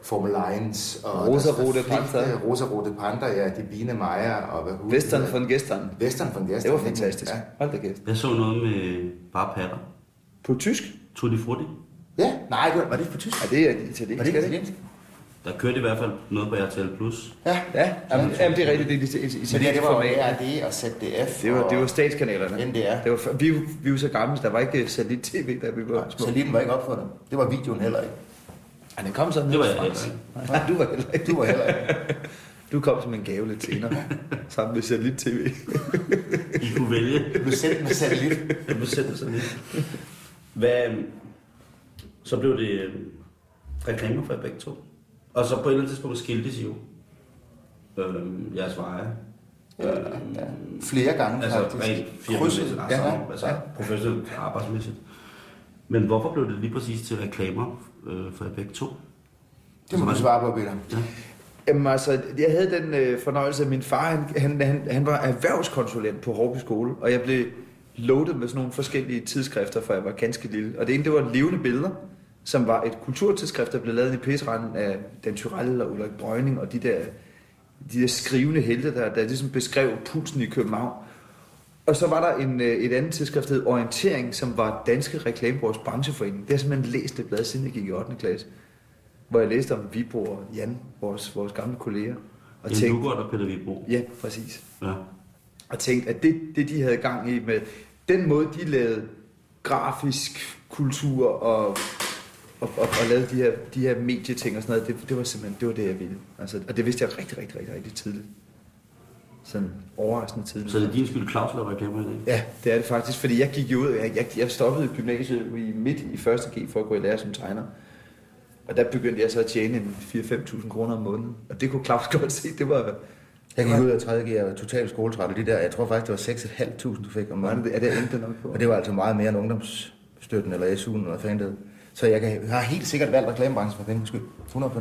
Formel 1 og Rosa-Rote der er Panther. flere- Rosa-Rote Panther, ja, de Biene Meier og hvad hun Western hedder. von Gestern. Western von Gestern. Det var fantastisk. Ja. Hold da kæft. Jeg så noget med bare patter. På tysk? Tutti Frutti. ja, nej, det var, var det på tysk? Ja, det er italiensk. Var det ikke? italiensk? Der kørte i hvert fald noget på RTL+. Plus. Ja. Ja, jamen, jamen, det er rigtigt. Det er it- it- Men det, det var jo. ARD og ZDF. Det var, det var statskanalerne. NDR. Det var, vi, er vi jo så gamle, så der var ikke satellit-tv, da vi var små. Satellitten var ikke opfundet. Det var videoen heller ikke. Ja, den kom sådan Det var jeg heller Frans. Nej, du var heller ikke. Du var heller ikke. Du kom som en gave lidt senere, sammen med satellit-tv. I kunne vælge. Du blev sendt med satellit. Det blev sendt sådan lidt. Hvad, så blev det øh, reklamer for jer begge to. Og så på et eller andet tidspunkt skiltes I jo. Øhm, jeres veje. Øhm, Flere gange altså faktisk. rent firmamæssigt, altså, Ja, ja, ja. altså professionelt arbejdsmæssigt. Men hvorfor blev det lige præcis til reklamer øh, for begge to? Det må du svare på, Peter. Ja. Jamen altså, jeg havde den øh, fornøjelse, at min far, han, han, han, han var erhvervskonsulent på Hårby Skole, og jeg blev loaded med sådan nogle forskellige tidsskrifter, for jeg var ganske lille. Og det ene, det var levende billeder, som var et kulturtidsskrift, der blev lavet i pisranden af Dan Tyrell og Ulrik Brøgning, og de der, de der skrivende helte, der, der ligesom beskrev pulsen i København. Og så var der en, øh, et andet tidsskrift, der hed Orientering, som var Danske Reklamebureaus brancheforening. Det har jeg simpelthen læst det blad, siden jeg gik i 8. klasse. Hvor jeg læste om Vibro og Jan, vores, vores gamle kolleger. Og Jan Lugård og Peter Vibro. Ja, præcis. Ja. Og tænkte, at det, det, de havde gang i med den måde, de lavede grafisk kultur og, og, og, og lavede de her, de her medieting og sådan noget, det, det var simpelthen det, var det jeg ville. Altså, og det vidste jeg rigtig, rigtig, rigtig, rigtig tidligt. Sådan overraskende tidligt. Så det er din skyld, Claus laver reklamer i dag? Ja, det er det faktisk, fordi jeg gik jo ud, jeg, jeg, jeg stoppede i gymnasiet i midt i første G for at gå i lære som tegner. Og der begyndte jeg så at tjene en 4-5.000 kroner om måneden. Og det kunne Claus godt se, det var... Jeg gik ud af 3. G, jeg var totalt skoletræt, og de der, jeg tror faktisk, det var 6.500, du fik om måneden. det, er det endte nok på? Og det var altså meget mere end ungdomsstøtten eller SU'en eller hvad fanden det. Så jeg, kan, jeg har helt sikkert valgt reklamebranchen for penge skyld. 100 på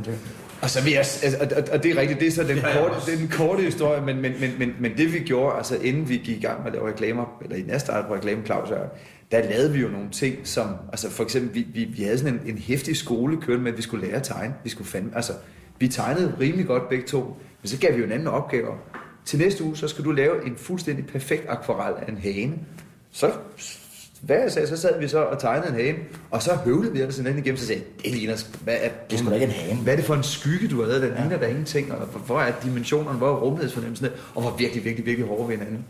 Og så vil jeg, altså, og, og, og det er rigtigt, det er så den, korte, det er den korte historie, men, men, men, men, men det vi gjorde, altså inden vi gik i gang med at lave reklamer, eller i næste start på reklame, Claus og jeg, der lavede vi jo nogle ting, som, altså for eksempel, vi, vi, vi havde sådan en, en hæftig skole kørende med, at vi skulle lære at tegne. Vi skulle fandme, altså, vi tegnede rimelig godt begge to, men så gav vi jo en anden opgave. Til næste uge, så skal du lave en fuldstændig perfekt akvarel af en hane. Så hvad jeg sagde, så sad vi så og tegnede en hane, og så høvlede vi ellers hinanden igennem, så sagde jeg, det ligner, hvad er, Det er ikke en hane. Hvad er det for en skygge, du har lavet? Den ligner der ingenting, og hvor- hvor er dimensionerne, hvor er rumhedsfornemmelsen, og hvor virkelig, virkelig, virkelig hårde ved hinanden.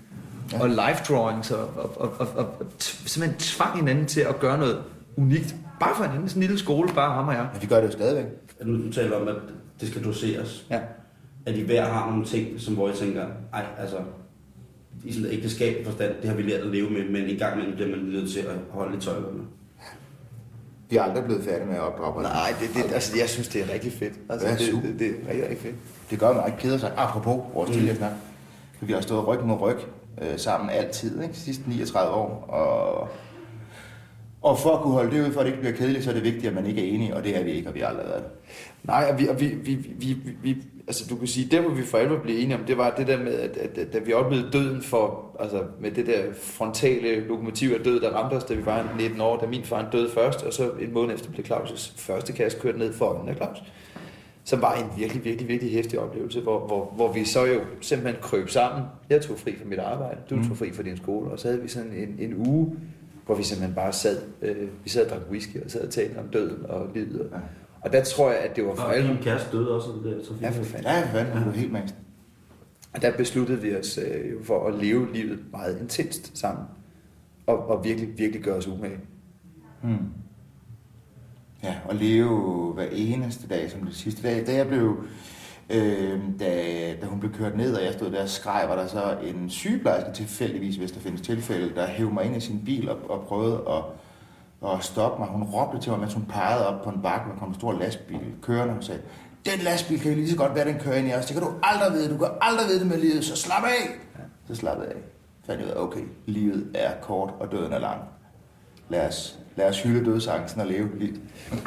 Ja. Og live drawings, og, og, og, og, og t- simpelthen tvang hinanden til at gøre noget unikt. Bare for hinanden, sådan en lille skole, bare ham og jeg. Men vi gør det jo stadigvæk. Nu du taler om, at det skal doseres. Ja. At I hver har nogle ting, som hvor I tænker, ej, altså, i sådan et ægteskab forstand, det har vi lært at leve med, men en gang imellem bliver man nødt til at holde lidt tøj med. Vi er aldrig blevet færdige med at opdrage. Nej, det, det, altså, jeg synes, det er rigtig fedt. Altså, det, super. det, det, er rigtig, rigtig fedt. Det gør mig ikke keder sig. Apropos vores mm. tidligere snak. Vi har stået ryg mod ryg øh, sammen altid, ikke? De sidste 39 år. Og, og for at kunne holde det ud, for at det ikke bliver kedeligt, så er det vigtigt, at man ikke er enige, og det er vi ikke, og vi har aldrig været det. Nej, og vi, og vi, vi, vi, vi, vi, altså du kan sige, det hvor vi for alvor blev enige om, det var det der med, at, at, at da vi oplevede døden for, altså med det der frontale lokomotiv af død, der ramte os, da vi var 19 år, da min far døde først, og så en måned efter blev Claus' første kasse kørt ned for øjnene af Claus. Som var en virkelig, virkelig, virkelig hæftig oplevelse, hvor, hvor, hvor vi så jo simpelthen krøb sammen. Jeg tog fri fra mit arbejde, du tog fri fra din skole, og så havde vi sådan en, en uge, hvor vi simpelthen bare sad, øh, vi sad og drak whisky og sad og talte om døden og livet. Og, og der tror jeg, at det var for Og alvor. din kæreste døde også det der trafik. Ja, for fanden. Ja, for fanden, er helt mast. Og der besluttede vi os øh, jo for at leve livet meget intenst sammen. Og, og virkelig, virkelig gøre os umage. Hmm. Ja, og leve hver eneste dag som det sidste dag. Da jeg blev, øh, da, da hun blev kørt ned, og jeg stod der og skreg, var der så en sygeplejerske tilfældigvis, hvis der findes tilfælde, der hævde mig ind i sin bil og, og prøvede at, at stoppe mig. Hun råbte til mig, mens hun pegede op på en bakke, hvor kom en stor lastbil kørende. Hun sagde, den lastbil kan jo lige så godt være, den kører ind i os. Det kan du aldrig vide. Du kan aldrig vide det med livet, så slap af. Så slappede jeg af. Fandt jeg ud af, okay, livet er kort, og døden er lang. Lad os, lad os hylde dødsangsten og leve.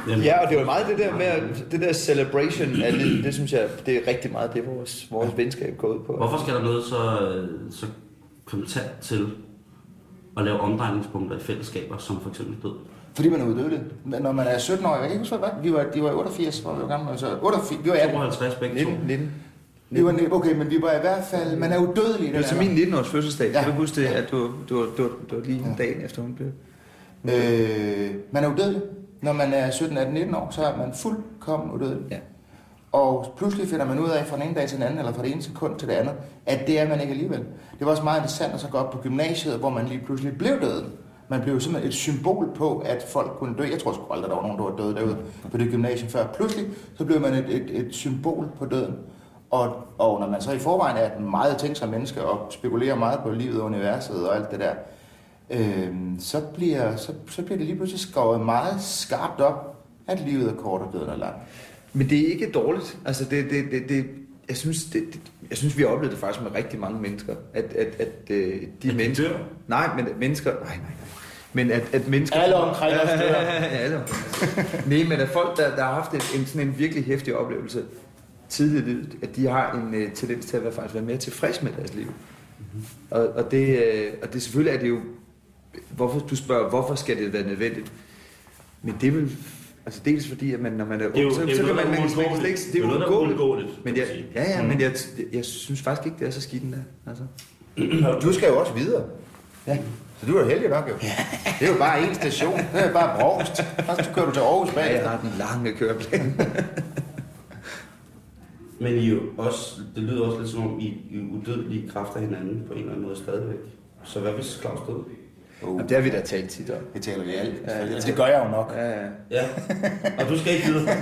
Jamen, Ja, og det var meget det der med, det der celebration af livet, det synes jeg, det er rigtig meget det, vores, vores venskab går ud på. Hvorfor skal der noget så, så kontant til at lave omdrejningspunkter i fællesskaber, som for eksempel død? Fordi man er uddødelig. Men når man er 17 år, jeg kan ikke huske, hvad vi var, de var 88, hvor vi var gamle. Altså 88, vi var 18. 52 begge to. 19, 19. Vi var, okay, men vi var i hvert fald, man er udødelig. Det var til min alder. 19-års fødselsdag. Ja. Kan du huske det, at du, du, du, du var lige dagen efter hun blev? Øh, man er udødelig. Når man er 17, 18, 19 år, så er man fuldkommen udødelig. Ja. Og pludselig finder man ud af fra den ene dag til den anden, eller fra det ene sekund til det andet, at det er man ikke alligevel. Det var også meget interessant at så gå op på gymnasiet, hvor man lige pludselig blev død. Man blev simpelthen et symbol på, at folk kunne dø. Jeg tror sgu aldrig, der var nogen, der var døde derude på det gymnasium før. Pludselig så blev man et, et, et symbol på døden. Og, og når man så i forvejen er et meget tænksom menneske og spekulerer meget på livet og universet og alt det der, øh, så, bliver, så, så bliver det lige pludselig skåret meget skarpt op, at livet er kort og døden er lang. Men det er ikke dårligt. Altså, det, det, det, det, jeg, synes, det, det, jeg synes, vi har oplevet det faktisk med rigtig mange mennesker. At, at, at øh, de de mennesker... dør? Nej, men at mennesker... Nej, nej, nej. Men at, at mennesker... Alle omkring os dør. Alle. Nej, men at folk, der, der har haft en, en, sådan en virkelig hæftig oplevelse tidligt i livet, at de har en uh, tendens til at være, faktisk være mere tilfreds med deres liv. Mm-hmm. Og, og, det, øh, og det selvfølgelig er det jo... Hvorfor, du spørger, hvorfor skal det være nødvendigt? Men det vil Altså dels fordi, at man, når man er ung, så, det er så kan noget, man, man, man, slet ikke, det er jo uundgåeligt. Men jeg, ja, ja, Mm. men jeg, jeg synes faktisk ikke, det er så skidt endda. Altså. Du skal jo også videre. Ja. Så du er jo heldig nok jo. Det er jo bare én station. Det er bare Brogst. Først kører du til Aarhus Ja, jeg har den lange køreplan. Men I jo også, det lyder også lidt som om, I, I er udødelige kræfter hinanden på en eller anden måde stadigvæk. Så hvad hvis Claus døde? Jamen, det har vi da talt tit om. Det taler vi alt. Ja, Ja, det- gør jeg jo nok. Ja, ja. Ja, og du skal ikke videre.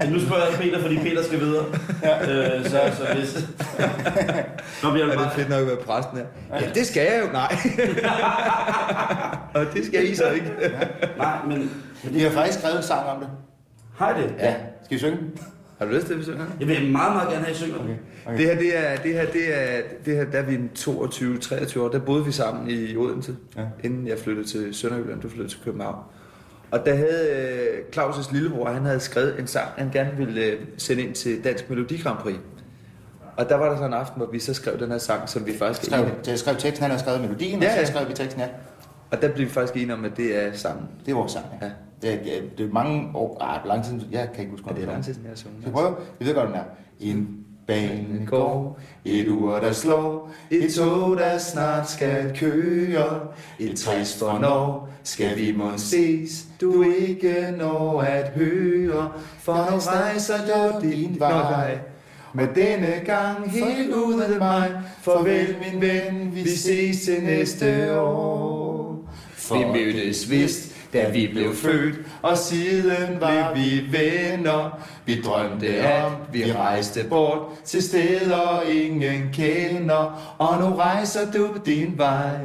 Men nu spørger jeg Peter, fordi Peter skal videre. Ja. Øh, så, så hvis... Nå, Er det bare... fedt nok at være præsten her? Ja, det skal jeg jo. Nej. Og det skal I så ikke. Nej, men... men Vi det, har faktisk skrevet en sang om det. har I det? Ja. Skal vi synge? Har du lyst til, at vi synger? Jeg vil meget, meget gerne have, at I synger. Okay. Okay. Det her, det er, det her, det er, det her, der er vi 22-23 år. Der boede vi sammen i Odense, Ja. inden jeg flyttede til Sønderjylland, du flyttede til København. Og der havde øh, Claus' lillebror, han havde skrevet en sang, han gerne ville øh, sende ind til Dansk Melodi Grand Prix. Og der var der så en aften, hvor vi så skrev den her sang, som vi faktisk Skrev, jeg skrev teksten, han har skrevet melodien, Ja, og ja. så skrev vi teksten, ja. Og der blev vi faktisk enige om, at det er sangen. Det er vores sang, ja. Ja. Det, det, det er mange år, ah, lang tid, jeg kan ikke huske, Og det er lang tid jeg har sunget. Skal prøve? Vi ved godt, den er. En bane går, et ur, der slår, et tog, der snart skal køre, et trist for når, skal vi må ses, du ikke når at høre, for nu rejser jeg din vej. Med denne gang helt uden mig, farvel min ven, vi ses til næste år. Vi mødtes vist, da vi blev født, og siden blev vi venner. Vi drømte om, vi rejste bort til steder ingen kender, og nu rejser du din vej.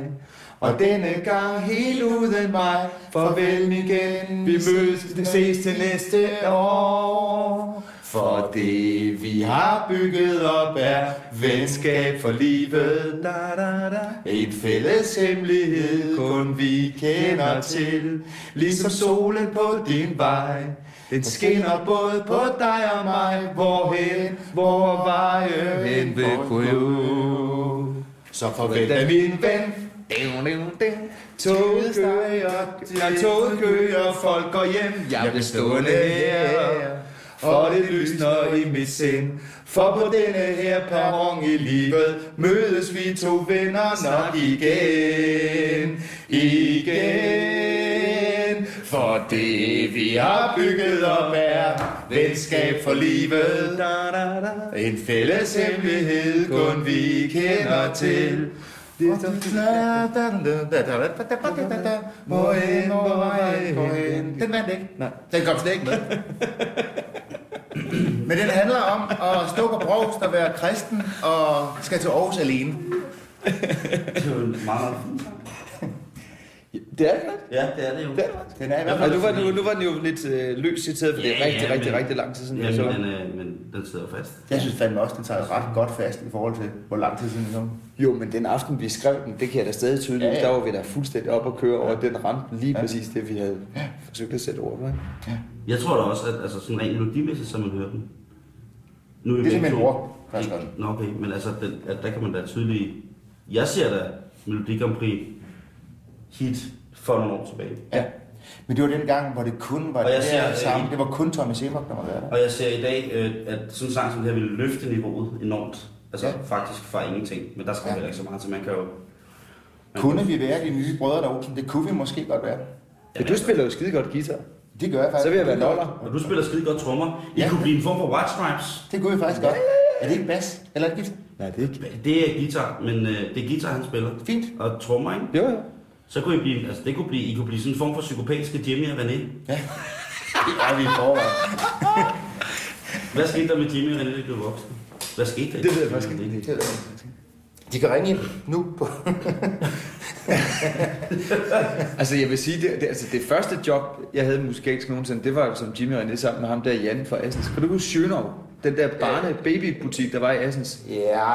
Og denne gang helt uden mig, farvel igen, vi mødes, ses til næste år. For det vi har bygget op er venskab for livet. Da, da, da. En fælles hemmelighed, kun vi kender til. Ligesom solen på din vej. Den skinner både på dig og mig. Hvorhen, hvor vejen hen vil gå. Så farvel da min ven. Ding, ding, ding. Toget kører, når toget kører, folk går hjem. Jeg bliver stående her, for det lysner i mit sind. For på denne her perron i livet, mødes vi to venner nok igen. Igen. For det vi har bygget op er venskab for livet. En fælles hemmelighed, kun vi kender til. Hvor hen, hvor. Den vandt ikke. Nej. Den kom slet ikke med. Men den handler om at stå på brovst og være kristen og skal til Aarhus alene. Det er jo en meget, fin. Det er det. Ja, det er det jo. Det er det. Den er i hvert Og fald nu var, den, jo- nu var den jo lidt øh, løs citeret, for det er Ja, rigtig, ja, rigtig, men- rigtig lang tid siden, Ja, men, den. øh, men den sidder fast. Jeg synes fandme også, den tager ret godt fast i forhold til, hvor lang tid siden den kom. Jo, men den aften, vi skrev den, det kan jeg da stadig tydeligt. Ja, Ja, ja. ja. Der var vi da fuldstændig op og køre, og den ramte lige Ja. ja. præcis det, vi havde ja. forsøgt at sætte ord på. ikke? Jeg tror da også, at altså, sådan rent melodimæssigt, så man hører den. Nu er Det er simpelthen ord, faktisk. Nå, okay, men altså, den, at der kan man da tydeligt... Jeg ser da Melodi Grand Prix hit for nogle år tilbage. Ja. Men det var den gang, hvor det kun var Og jeg det ser, der øh, sammen. Det var kun Tommy Sebak, der var der. Og jeg ser i dag, øh, at sådan en sang som det her ville løfte niveauet enormt. Altså Ja. faktisk fra ingenting. Men der skal Ja. ikke så meget til. Man kan jo... Man Kunne vi være de nye brødre der Olsen? Det kunne vi måske godt være. Ja, du spiller jo skide godt guitar. Det gør jeg faktisk. Så vil jeg være noller. Og du spiller skide godt trommer. I Ja. ja. kunne blive en form for White Stripes. Det kunne vi faktisk godt. Er det ikke bas? Eller er det gift? Nej, det er ikke. Det er guitar, men øh, det er guitar, han spiller. Fint. Og trommer, ikke? Jo, jo. Så kunne I blive, altså det kunne blive, I kunne blive sådan en form for psykopatiske Jimmy og René. Ja. Det er vi i forvejen. Hvad skete der med Jimmy og René, da de blev voksne? Hvad skete der? Det ved jeg faktisk ikke. Det ved jeg ikke. De kan ringe ind nu på... Altså, jeg vil sige, det, det, altså, det første job, jeg havde musikalsk nogensinde, det var som Jimmy René sammen med ham der Jan fra Assens. Kan du huske Schönau? Den der barne babybutik, der var i Assens. Ja,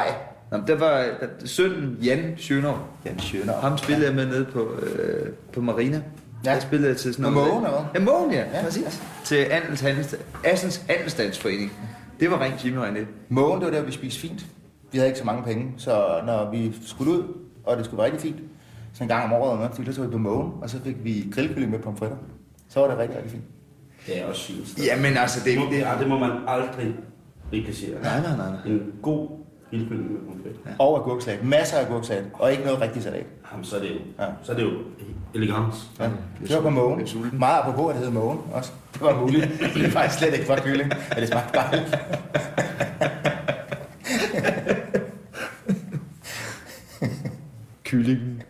Nå, der var der, sønnen Jan Schönau. Jan Schøner. Ham spillede jeg med nede på, øh, på Marina. Ja. Ja. Der spillede jeg til sådan Med noget... Mogen, eller Ja, Mogen, ja. Ja. ja. Præcis. Til Andels, Handels, Assens Andelsdagsforening. Det var rent Jimmy René. Mågen, det var der, vi spiste fint. Vi havde ikke så mange penge, så når vi skulle ud, og det skulle være rigtig fint, så en gang om året, eller noget, så var vi på Mågen, og så fik vi grillkylling med pomfritter. Så var det rigtig, rigtig fint. Det er også sygt. Jamen altså, det, Det, må, det, det, må man aldrig. Nej, nej, nej, nej. En god Grillkylling med pommes frites. Og agurksalat. Masser af agurksalat. Og ikke noget rigtig salat. Jamen, så er det jo, Ja. så er det jo elegance. Ja. Det var på mågen. Meget apropos, at det hed mågen også. Det var muligt. Det er faktisk slet ikke for kylling, at det smagte dejligt. Kyllingen.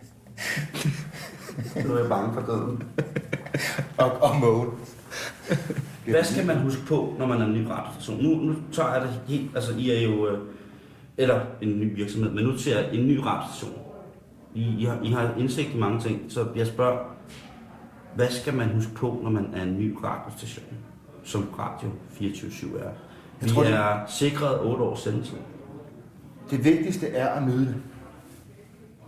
Nu er jeg bange for døden. Og, og mågen. Hvad skal man huske på, når man er en ny radiostation? Nu, nu tager jeg det helt, altså I er jo, øh, eller en ny virksomhed, men nu jeg en ny radiostation. I, I, har, I har indsigt i mange ting, så jeg spørger, hvad skal man huske på, når man er en ny radiostation, som Radio 24 er? Vi tror, det- er sikret 8 års sendelse. Det vigtigste er at nyde det.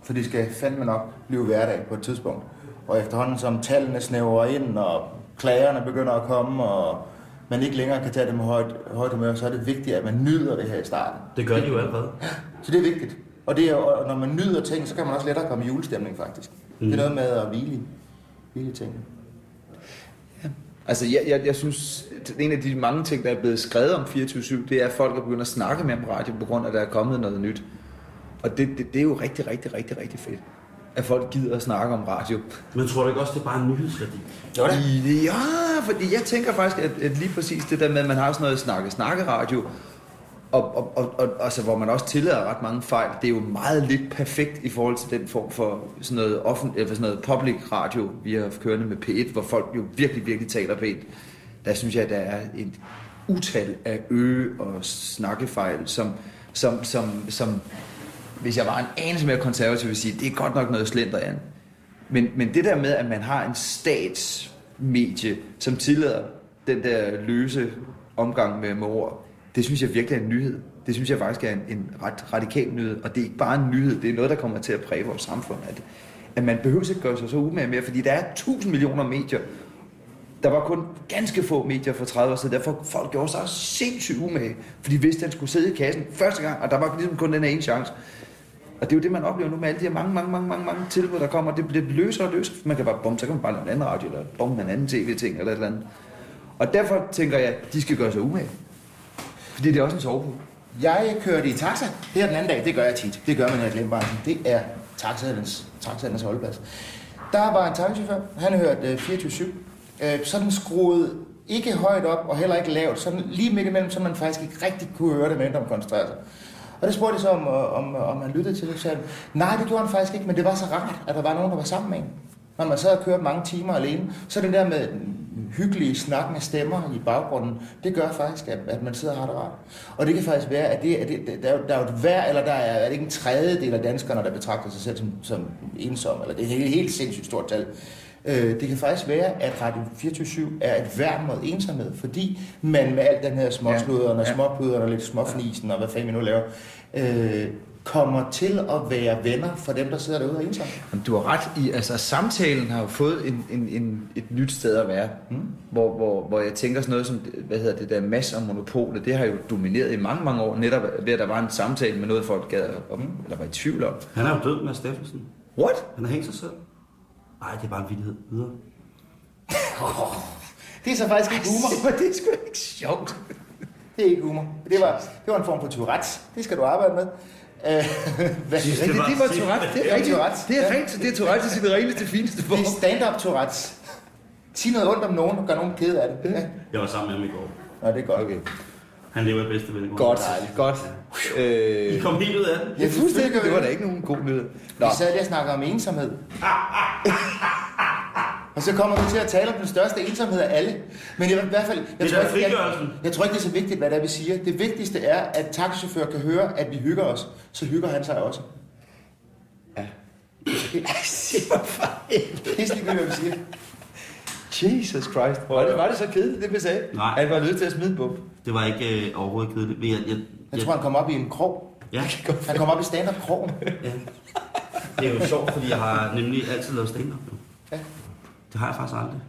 For det skal fandme nok blive hverdag på et tidspunkt. Og efterhånden som tallene snæver ind, og klagerne begynder at komme, og man ikke længere kan tage det med højt, højt humør, så er det vigtigt, at man nyder det her i starten. Det gør de jo allerede. Så det er vigtigt. Og, det er, og når man nyder ting, så kan man også lettere komme i julestemning, faktisk. Mm. Det er noget med at hvile, hvile i tingene. Altså, jeg, jeg, jeg synes, en af de mange ting, der er blevet skrevet om 24-7, det er, at folk er begyndt at snakke mere om radio, på grund af, at der er kommet noget nyt. Og det, det, det er jo rigtig, rigtig, rigtig, rigtig fedt, at folk gider at snakke om radio. Men tror du ikke også, det er bare en nyhedsværdi? Jo da. Ja, fordi jeg tænker faktisk, at, at lige præcis det der med, at man har sådan noget snakke-snakke-radio, og, og, og, og altså, hvor man også tillader ret mange fejl, det er jo meget lidt perfekt i forhold til den form for sådan noget, offent, eller sådan noget public radio, vi har haft kørende med P1, hvor folk jo virkelig, virkelig taler pænt. Der synes jeg, at der er et utal af øge og snakkefejl, som, som, som, som hvis jeg var en anelse mere konservativ, ville sige, det er godt nok noget slendrian. Men, men det der med, at man har en statsmedie, som tillader den der løse omgang med, med ord, det synes jeg virkelig er en nyhed. Det synes jeg faktisk er en, en ret radikal nyhed. Og det er ikke bare en nyhed, det er noget, der kommer til at præge vores samfund. At, at man behøver ikke gøre sig så umage mere, fordi der er tusind millioner medier. Der var kun ganske få medier for 30 år siden, derfor folk gjorde sig sindssygt umage, fordi de vidste, at den skulle sidde i kassen første gang, og der var ligesom kun den her ene chance. Og det er jo det, man oplever nu med alle de her mange, mange, mange, mange, mange tilbud, der kommer. Det bliver løsere og løsere. Man kan bare, bum, så kan man bare lave en anden radio, eller bum, en anden tv-ting, eller et eller andet. Og derfor tænker jeg, at de skal gøre sig umage. Fordi det er også en sovepude. Jeg kørte i taxa her den anden dag. Det gør jeg tit. Det gør man i reklamebranchen. Det er taxaernes, taxaernes holdeplads. Der var en taxichauffør. Han hørte øh, 24-7. Øh, sådan skruet ikke højt op og heller ikke lavt. Sådan lige midt imellem, så man faktisk ikke rigtig kunne høre det, men man koncentrerede sig. Og det spurgte jeg så, om, om, om han lyttede til det. Så sagde han, nej, det gjorde han faktisk ikke, men det var så rart, at der var nogen, der var sammen med en. Når man sad og kørte mange timer alene, så den der med hyggelige snakkende stemmer i baggrunden, det gør faktisk, at, at man sidder og har det rart. Og det kan faktisk være, at, det, at det, der, er der er jo et vær, eller der er, er det ikke en tredjedel af danskerne, der betragter sig selv som, som ensom, eller det er et helt, helt sindssygt stort tal. Øh, det kan faktisk være, at Radio 24 er et værn mod ensomhed, fordi man med al den her småsluderen og Ja. småpuderen og lidt småfnisen og hvad fanden vi nu laver, øh, kommer til at være venner for dem, der sidder derude og ensomme. Jamen, du har ret i, altså samtalen har jo fået en, en, en, et nyt sted at være, mm. hvor, hvor, hvor jeg tænker sådan noget som, hvad hedder det der mass og monopolet, det har jo domineret i mange, mange år, netop ved at der var en samtale med noget, folk gad op, eller var i tvivl om. Han er jo død med Steffensen. What? Han har hængt sig selv. Nej, det er bare en vittighed. Videre. Det er så faktisk ikke humor. det er sgu ikke sjovt. Det er ikke humor. Det var, det var en form for Tourette's. Det skal du arbejde med. Øh, hvad, Det er rigtigt, det var Tourette. Det er Det er rigtigt. Tourette. Det er rigtigt. Det er Tourette i sin reneste, fineste form. det er stand-up Tourette's. Sig noget ondt om nogen og gør nogen ked af det. Ja. Jeg var sammen med ham i går. Nå, det er godt. Okay. Han lever i bedste vel. Godt, godt. Øh, I kom helt ud af det. ja, fuldstændig. Det var da ikke nogen god nyhed. Nå, Vi sad lige og snakkede om ensomhed. og så kommer vi til at tale om den største ensomhed af alle. Men i hvert fald... Jeg Det er tror, ikke, jeg, jeg tror ikke, det er så vigtigt, hvad det er, vi siger. Det vigtigste er, at taxichauffør kan høre, at vi hygger os. Så hygger han sig også. Ja. Pisse ligegyldigt, hvad vi siger. Jesus Christ. Var det, var det så kedeligt, det vi sagde? Nej. Han var nødt til at smide en bump. Det var ikke øh, overhovedet kedeligt. Jeg, jeg, Jeg tror, han kom op i en krog. ja, Han kom op i stand-up-krogen. ja. Det er jo sjovt, fordi jeg har nemlig altid lavet stand-up. Ja. Det har jeg faktisk aldrig.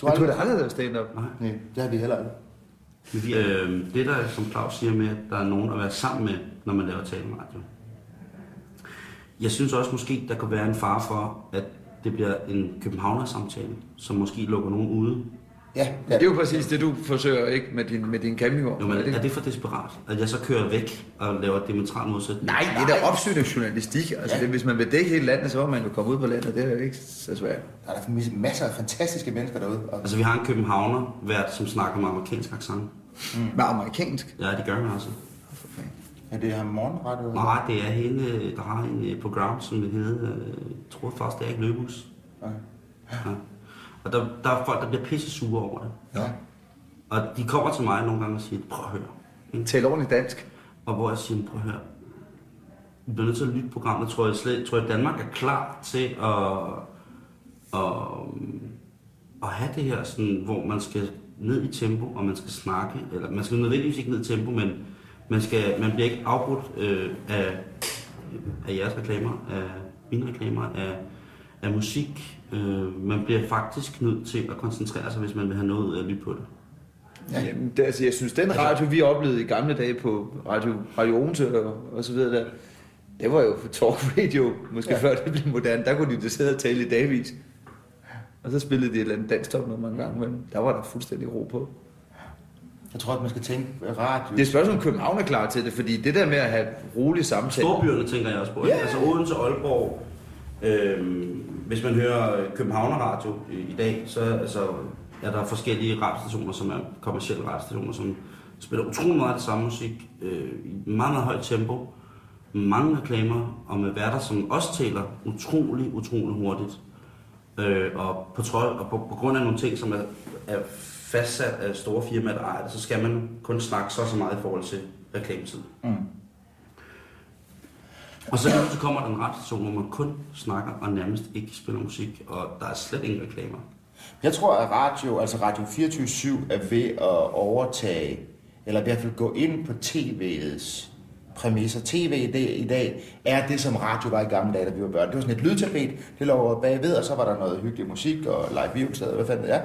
Du Men du har aldrig lavet stand-up. Nej. Nej, det har vi heller aldrig. Men vi, øh, det der, som Claus siger med, at der er nogen at være sammen med, når man laver taleradio. Jeg synes også måske, der kan være en fare for, at det bliver en københavner-samtale, som måske lukker nogen ude. Ja, Ja. Det er jo præcis det, du forsøger, ikke? Med din, med din campingvogn. Jo, men Er det- er det for desperat, at jeg så kører væk og laver diametralt modsætning? Nej, det er da opsøgende journalistik. Altså, Ja. det, hvis man vil dække hele landet, så må man jo komme ud på landet. Det er jo ikke så svært. Der er masser af fantastiske mennesker derude. Og Altså, vi har en københavner vært, som snakker med amerikansk accent. Med amerikansk. Ja, det gør han altså. Ja, det er morgenradio. Nej, det er hele, der har en øh, program, som det hedder, øh, jeg tror faktisk, det er ikke Løbus. Okay. Ja. Og der, der er folk, der bliver pisse sure over det. Ja. Og de kommer til mig nogle gange og siger, prøv at høre. Ikke? Tal ordentligt dansk. Og hvor jeg siger, prøv at høre. Vi bliver nødt til at lytte programmet. Tror jeg, slet, tror jeg, Danmark er klar til at, at, at have det her, sådan, hvor man skal ned i tempo, og man skal snakke. Eller man skal nødvendigvis ikke ned i tempo, men man, skal, man bliver ikke afbrudt øh, af, af jeres reklamer, af mine reklamer, af, af musik. Øh, man bliver faktisk nødt til at koncentrere sig, hvis man vil have noget ud af at lytte på det. Ja. Jamen, det, altså, jeg synes, den radio, vi oplevede i gamle dage på Radio, radio Odense og, og så videre der, det var jo talk radio, måske ja. Før det blev moderne. Der kunne de da sidde og tale i dagvis. Og så spillede de et eller andet dansk top nogle gange, men der var der fuldstændig ro på. Jeg tror, at man skal tænke radio. Det er et spørgsmål, om København er klar til det, fordi det der med at have rolig samtale... Storbyerne tænker jeg også på. Ja. Altså Odense Aalborg. Øhm, hvis man hører Københavner Radio i, i dag, så altså, er der forskellige radiostationer, som er kommersielle radiostationer, som spiller utrolig meget af det samme musik øh, i meget, meget højt tempo. Mange reklamer, og med værter, som også taler utrolig, utrolig hurtigt. Øh, og på, trøj, og på, på grund af nogle ting, som er, er fastsat af store firmaer, der ejer det, så skal man kun snakke så så meget i forhold til reklametid. Mm. Og så, så kommer der en radiostation, hvor man kun snakker og nærmest ikke spiller musik, og der er slet ingen reklamer. Jeg tror, at radio, altså Radio 24 er ved at overtage, eller i hvert fald gå ind på tv'ets præmisser. TV i dag, i dag er det, som radio var i gamle dage, da vi var børn. Det var sådan et lydtapet, det lå bagved, og så var der noget hyggelig musik og live views, hvad fanden det er.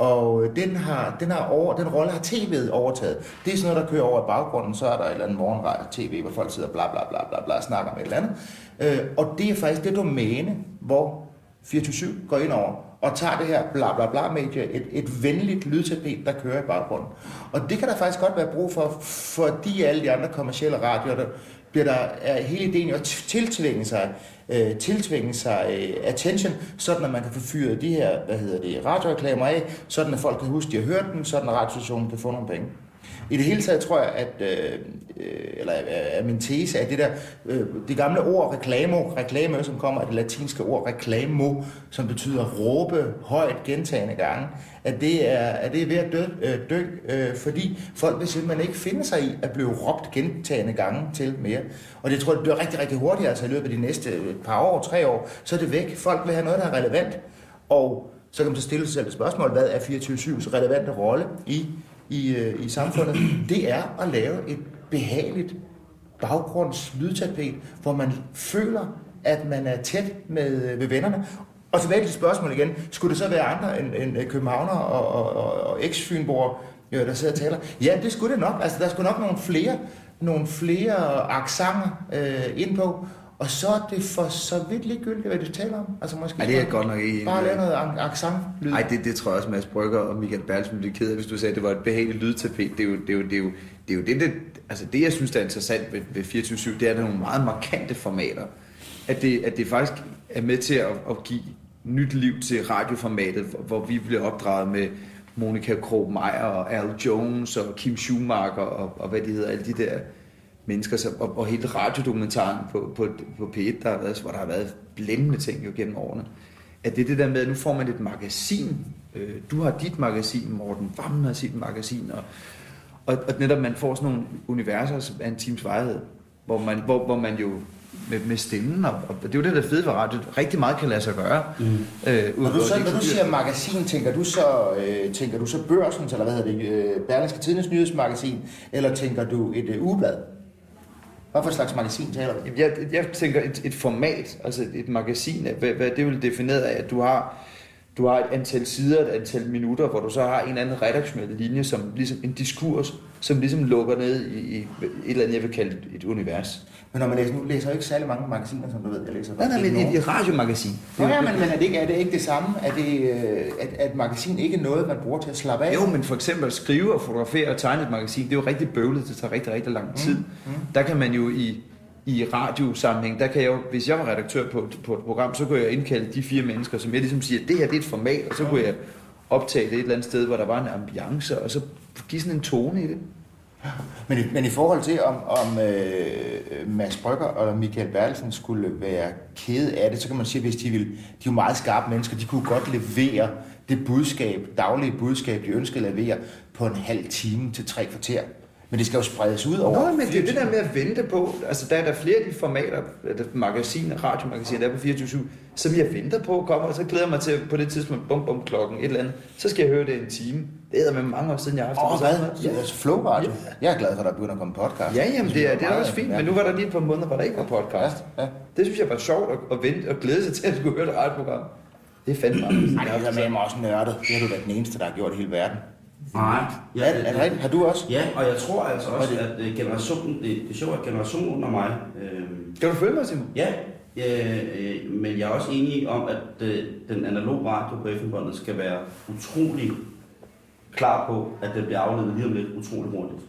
Og øh, den, har, den, har over, den rolle har tv'et overtaget. Det er sådan noget, der kører over i baggrunden, så er der et eller andet morgenradio tv, hvor folk sidder bla bla bla bla bla og snakker om et eller andet. Øh, og det er faktisk det domæne, hvor 24 går ind over og tager det her bla bla bla medie, et, et venligt lydtapet, der kører i baggrunden. Og det kan der faktisk godt være brug for, fordi alle de andre kommercielle radioer, der bliver der er hele ideen at tiltvinge sig, øh, tiltvinge sig øh, attention, sådan at man kan få fyret de her, hvad hedder det, radioreklamer af, sådan at folk kan huske, at de har hørt den, sådan at radiostationen kan få nogle penge. I det hele taget tror jeg, at, øh, øh eller øh, er min tese, at det der, øh, det gamle ord reklamo, reklame, som kommer af det latinske ord reklamo, som betyder råbe højt gentagende gange, at det er, at det er ved at dø, øh, dø øh, fordi folk vil simpelthen ikke finde sig i at blive råbt gentagende gange til mere. Og det tror jeg, det bliver rigtig, rigtig hurtigt, altså i løbet af de næste øh, par år, tre år, så er det væk. Folk vil have noget, der er relevant, og så kan man så stille sig selv et spørgsmål, hvad er 24-7's relevante rolle i i, øh, i samfundet, det er at lave et behageligt baggrundslydtapet, hvor man føler, at man er tæt med, øh, med vennerne. Og tilbage til spørgsmålet igen. Skulle det så være andre end, end øh, københavner og, og, og, og eks-fynborger, øh, der sidder og taler? Ja, det skulle det nok. Altså, der skulle nok nogle flere, nogle flere aksanger øh, ind på. Og så er det for så vidt ligegyldigt, hvad du taler om. Altså måske Ej, det er jeg godt nok ikke Bare lave noget ac- accent lyd. Nej, det, det tror jeg også, Mads Brygger og Michael Bertelsen ville ked af, hvis du sagde, at det var et behageligt lydtapet. Det er jo det, er jo, det, er jo, det, er jo det, det, altså det, jeg synes, der er interessant ved, ved 24 det er, at der er nogle meget markante formater. At det, at det faktisk er med til at, at give nyt liv til radioformatet, hvor, vi bliver opdraget med Monika Krog Meyer og Al Jones og Kim Schumacher og, og hvad de hedder, alle de der mennesker, så, og, og hele radiodokumentaren på, på, på P1, der har været, hvor der har været blændende ting jo gennem årene. At det er det der med, at nu får man et magasin. Øh, du har dit magasin, Morten Vammen har sit magasin, og, og, og netop man får sådan nogle universer som er en times vejhed, hvor man, hvor, hvor man jo med, med stemmen, og, og det er jo det, der er fedt ved radio, rigtig meget kan lade sig gøre. Mm. Øh, Når du, så, når du siger magasin, tænker du så, øh, tænker du så børsen, eller hvad hedder det, øh, Berlingske Tidens Nyhedsmagasin, eller tænker du et øh, ugeblad? Hvad for slags magasin taler du? Jeg, jeg tænker et, et format, altså et magasin, hvad, hvad det vil definere af, at du har, du har et antal sider, et antal minutter, hvor du så har en eller anden redaktionel linje, som ligesom en diskurs, som ligesom lukker ned i, i et eller andet, jeg vil kalde et univers. Men når man læser, nu læser jeg ikke særlig mange magasiner, som du ved, jeg læser. Nej, nej, men et, radiomagasin. Nå, ja, men, men er, det ikke, er det ikke det samme? Er det, øh, at, at magasin ikke er noget, man bruger til at slappe af? Jo, men for eksempel at skrive og fotografere og tegne et magasin, det er jo rigtig bøvlet, det tager rigtig, rigtig lang tid. Mm, mm. Der kan man jo i, i radiosammenhæng, der kan jeg jo, hvis jeg var redaktør på, på et program, så kunne jeg indkalde de fire mennesker, som jeg ligesom siger, det her det er et format, og så kunne jeg optage det et eller andet sted, hvor der var en ambiance, og så give sådan en tone i det. Men, i- men i forhold til, om, om øh, Mads Brygger og Michael Bertelsen skulle være kede af det, så kan man sige, hvis de vil, de er jo meget skarpe mennesker, de kunne godt levere det budskab, daglige budskab, de ønskede at levere på en halv time til tre kvarter. Men det skal jo spredes ud over. Nå, men det er 24 det der med at vente på, altså der er der flere af de formater, der magasiner, radiomagasiner, der er på 24 som jeg venter på kommer, og så glæder jeg mig til på det tidspunkt, bum bum klokken, et eller andet, så skal jeg høre det i en time. Det er med mange år siden, jeg har haft Åh, det. samme hvad? Ja. Altså Flow Radio? Jeg er glad for, at der begynder at komme podcast. Ja, jamen det er, det er også fint, ja. men nu var der lige et par måneder, hvor der ikke var podcast. Ja, ja. Det synes jeg var sjovt at, at vente og glæde sig til at skulle høre et radioprogram. Det er fandme meget. Ej, det er med mig også nørdet. Det har du været den eneste, der har gjort i hele verden. Nej. Ja, er, er det rigtigt? Har du også? Ja, og jeg tror altså også, Og at øh, generationen, det, det er sjovt, at generationen under mig, øh, Kan du følge mig, Simon? ja, øh, øh, men jeg er også enig om, at øh, den analoge radio på FM-båndet skal være utrolig klar på, at den bliver afledet lige om lidt utrolig hurtigt.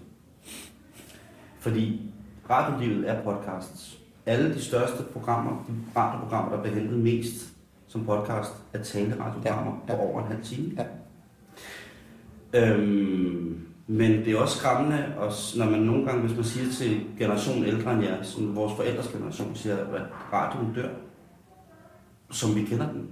Fordi radiolivet er podcasts. Alle de største programmer, de radioprogrammer, der bliver hentet mest som podcast, er taleradioprogrammer Ja, ja. på over en halv time. Ja. Øhm, men det er også skræmmende, også, når man nogle gange, hvis man siger til generationen ældre end jer, som vores forældres generation siger, at radioen dør, som vi kender den.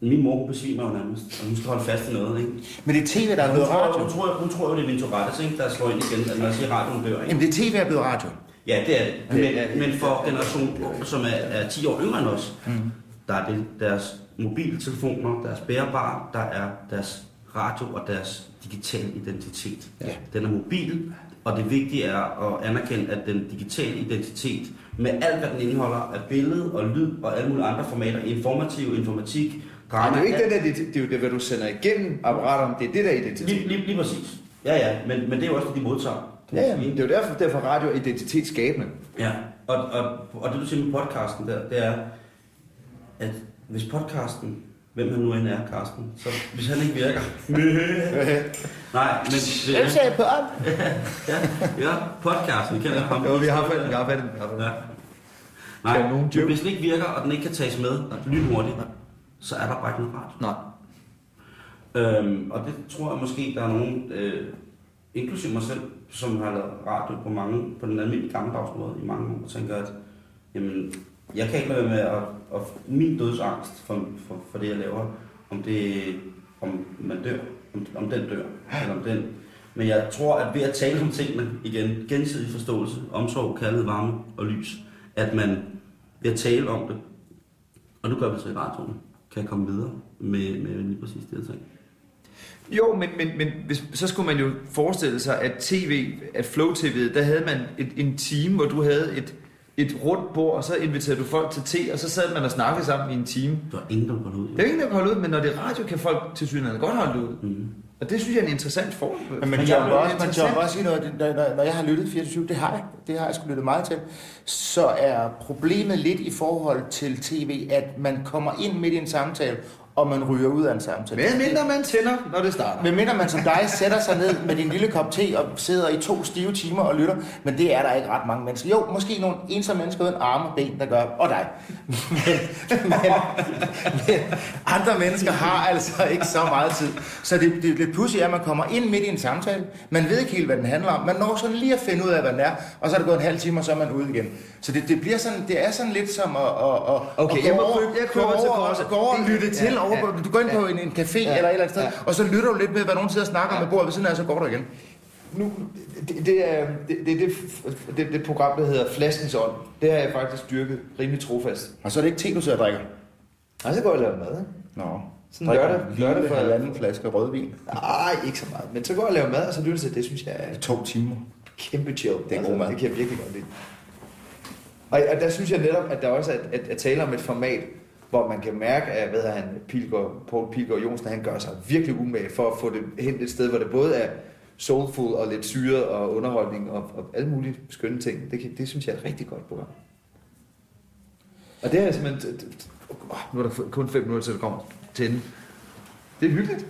Min mor besvimer jo nærmest, og hun skal holde fast i noget, ikke? Men det er tv, der er blevet radio. hun, tror, hun tror jo, det er min Tourettes, ikke? der slår ind igen, at man siger, at radioen dør, ikke? Jamen det er tv, der er blevet radio. Ja, det er det. Men, men for generation, som er, er 10 år yngre end os, mm. der er det deres mobiltelefoner, deres bærbare, der er deres radio og deres digitale identitet. Ja. Den er mobil, og det vigtige er at anerkende, at den digitale identitet, med alt hvad den indeholder af billede og lyd og alle mulige andre formater, informativ, informatik, drama, det er jo ikke alt- det der, det, det er jo det, hvad du sender igennem apparaterne, det er det der identitet. Lige, lige, lige præcis. Ja, ja, men, men det er jo også det, de modtager. Ja, ja, det er jo derfor, derfor radio er identitetsskabende. Ja, og, og, og det du siger med podcasten der, det er, at hvis podcasten, hvem han nu end er, Carsten, så hvis han ikke virker... Nej, men... Hvem sagde på om? ja, ja, podcasten, vi kender ham. Jo, vi har vi har fat, vi har. Ja. Skal Nej, men hvis den ikke virker, og den ikke kan tages med lynhurtigt, så er der bare ikke noget radio. Nej. Øhm, og det tror jeg måske, der er nogen, øh, inklusive mig selv, som har lavet radio på mange, på den almindelige gammeldags måde i mange år, og tænker, at jamen, jeg kan ikke lade være med at, at min dødsangst for, for, for det, jeg laver, om det om man dør, om, om den dør, eller om den. Men jeg tror, at ved at tale om tingene igen, gensidig forståelse, omsorg, kærlighed, varme og lys, at man ved at tale om det, og nu gør vi så i radioen, kan komme videre med, med lige præcis det her ting. Jo, men, men, men hvis, så skulle man jo forestille sig, at tv, at Flow TV, der havde man et, en time, hvor du havde et, et rundt bord, og så inviterede du folk til te, og så sad man og snakkede sammen i en time. Der er ingen, der går ud. Det er jo ingen, der kan holde ud, men når det er radio, kan folk til synligheden godt holde ud. Mm. Og det synes jeg er en interessant form. Men man jeg blev også, man jumper også sige noget, når, når, når jeg har lyttet 24 det har jeg, det har jeg sgu lyttet meget til, så er problemet lidt i forhold til tv, at man kommer ind midt i en samtale, og man ryger ud af en samtale. Men mindre man tænder, når det starter. Men mindre man som dig sætter sig ned med din lille kop te og sidder i to stive timer og lytter, men det er der ikke ret mange mennesker. Jo, måske nogle ensomme mennesker uden arme og ben, der gør, og dig. Men, men, men andre mennesker har altså ikke så meget tid. Så det, det, det pudsige er, at man kommer ind midt i en samtale, man ved ikke helt, hvad den handler om, man når sådan lige at finde ud af, hvad den er, og så er det gået en halv time, og så er man ude igen. Så det, det, bliver sådan, det er sådan lidt som at, at, at, Okay, at jeg gå må over, jeg gå til over, korset. gå over og lytte til ja, over, ja, du går ind på en, en café Ja, eller et eller andet sted, ja. og så lytter du lidt med, hvad nogen sidder og snakker om med bordet ved siden af, og så går du igen. Nu, det, det er det, det, det, det, program, der hedder Flaskens Ånd. Det har jeg faktisk dyrket rimelig trofast. Og så er det ikke te, du sidder og drikker. Og så går jeg og laver mad. ikke? Nå. Sådan lørdag- en lørdag for- halvanden flaske rødvin. Nej, ikke så meget. Men så går jeg og laver mad, og så lytter til det, synes jeg er To timer. kæmpe chill. Det er god mad. Det kan jeg virkelig godt lide. Og, og der synes jeg netop, at der også er at, at tale om et format, hvor man kan mærke, at hvad han, Pilgaard, Paul Pilgaard Jonsen, han gør sig virkelig umage for at få det hen et sted, hvor det både er soulful og lidt syret og underholdning og, og alle mulige skønne ting. Det, kan, det synes jeg er et rigtig godt program. Og det er simpelthen... t- Nu er der kun fem minutter, til det kommer til enden. Det er hyggeligt.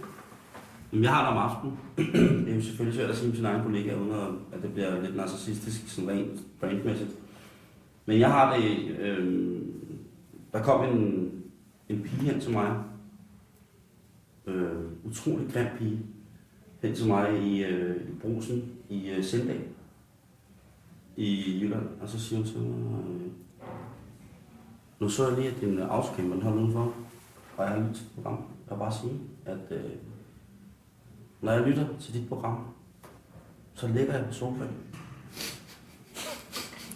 Jamen, jeg har det om aftenen. det er jo selvfølgelig svært at sige til sin egen kollega, uden at at det bliver lidt narcissistisk, sådan rent brandmæssigt. Men jeg har det... Øh, der kom en, en pige hen til mig. Øh, utrolig grim pige. Hen til mig i, øh, i brusen i øh, Sindal. I Jylland. Og så siger hun til mig... Øh, nu så jeg lige, at din autocamper den holdt udenfor. Og jeg har lyttet til et program. Jeg vil bare sige, at... Øh, når jeg lytter til dit program, så ligger jeg på sofaen.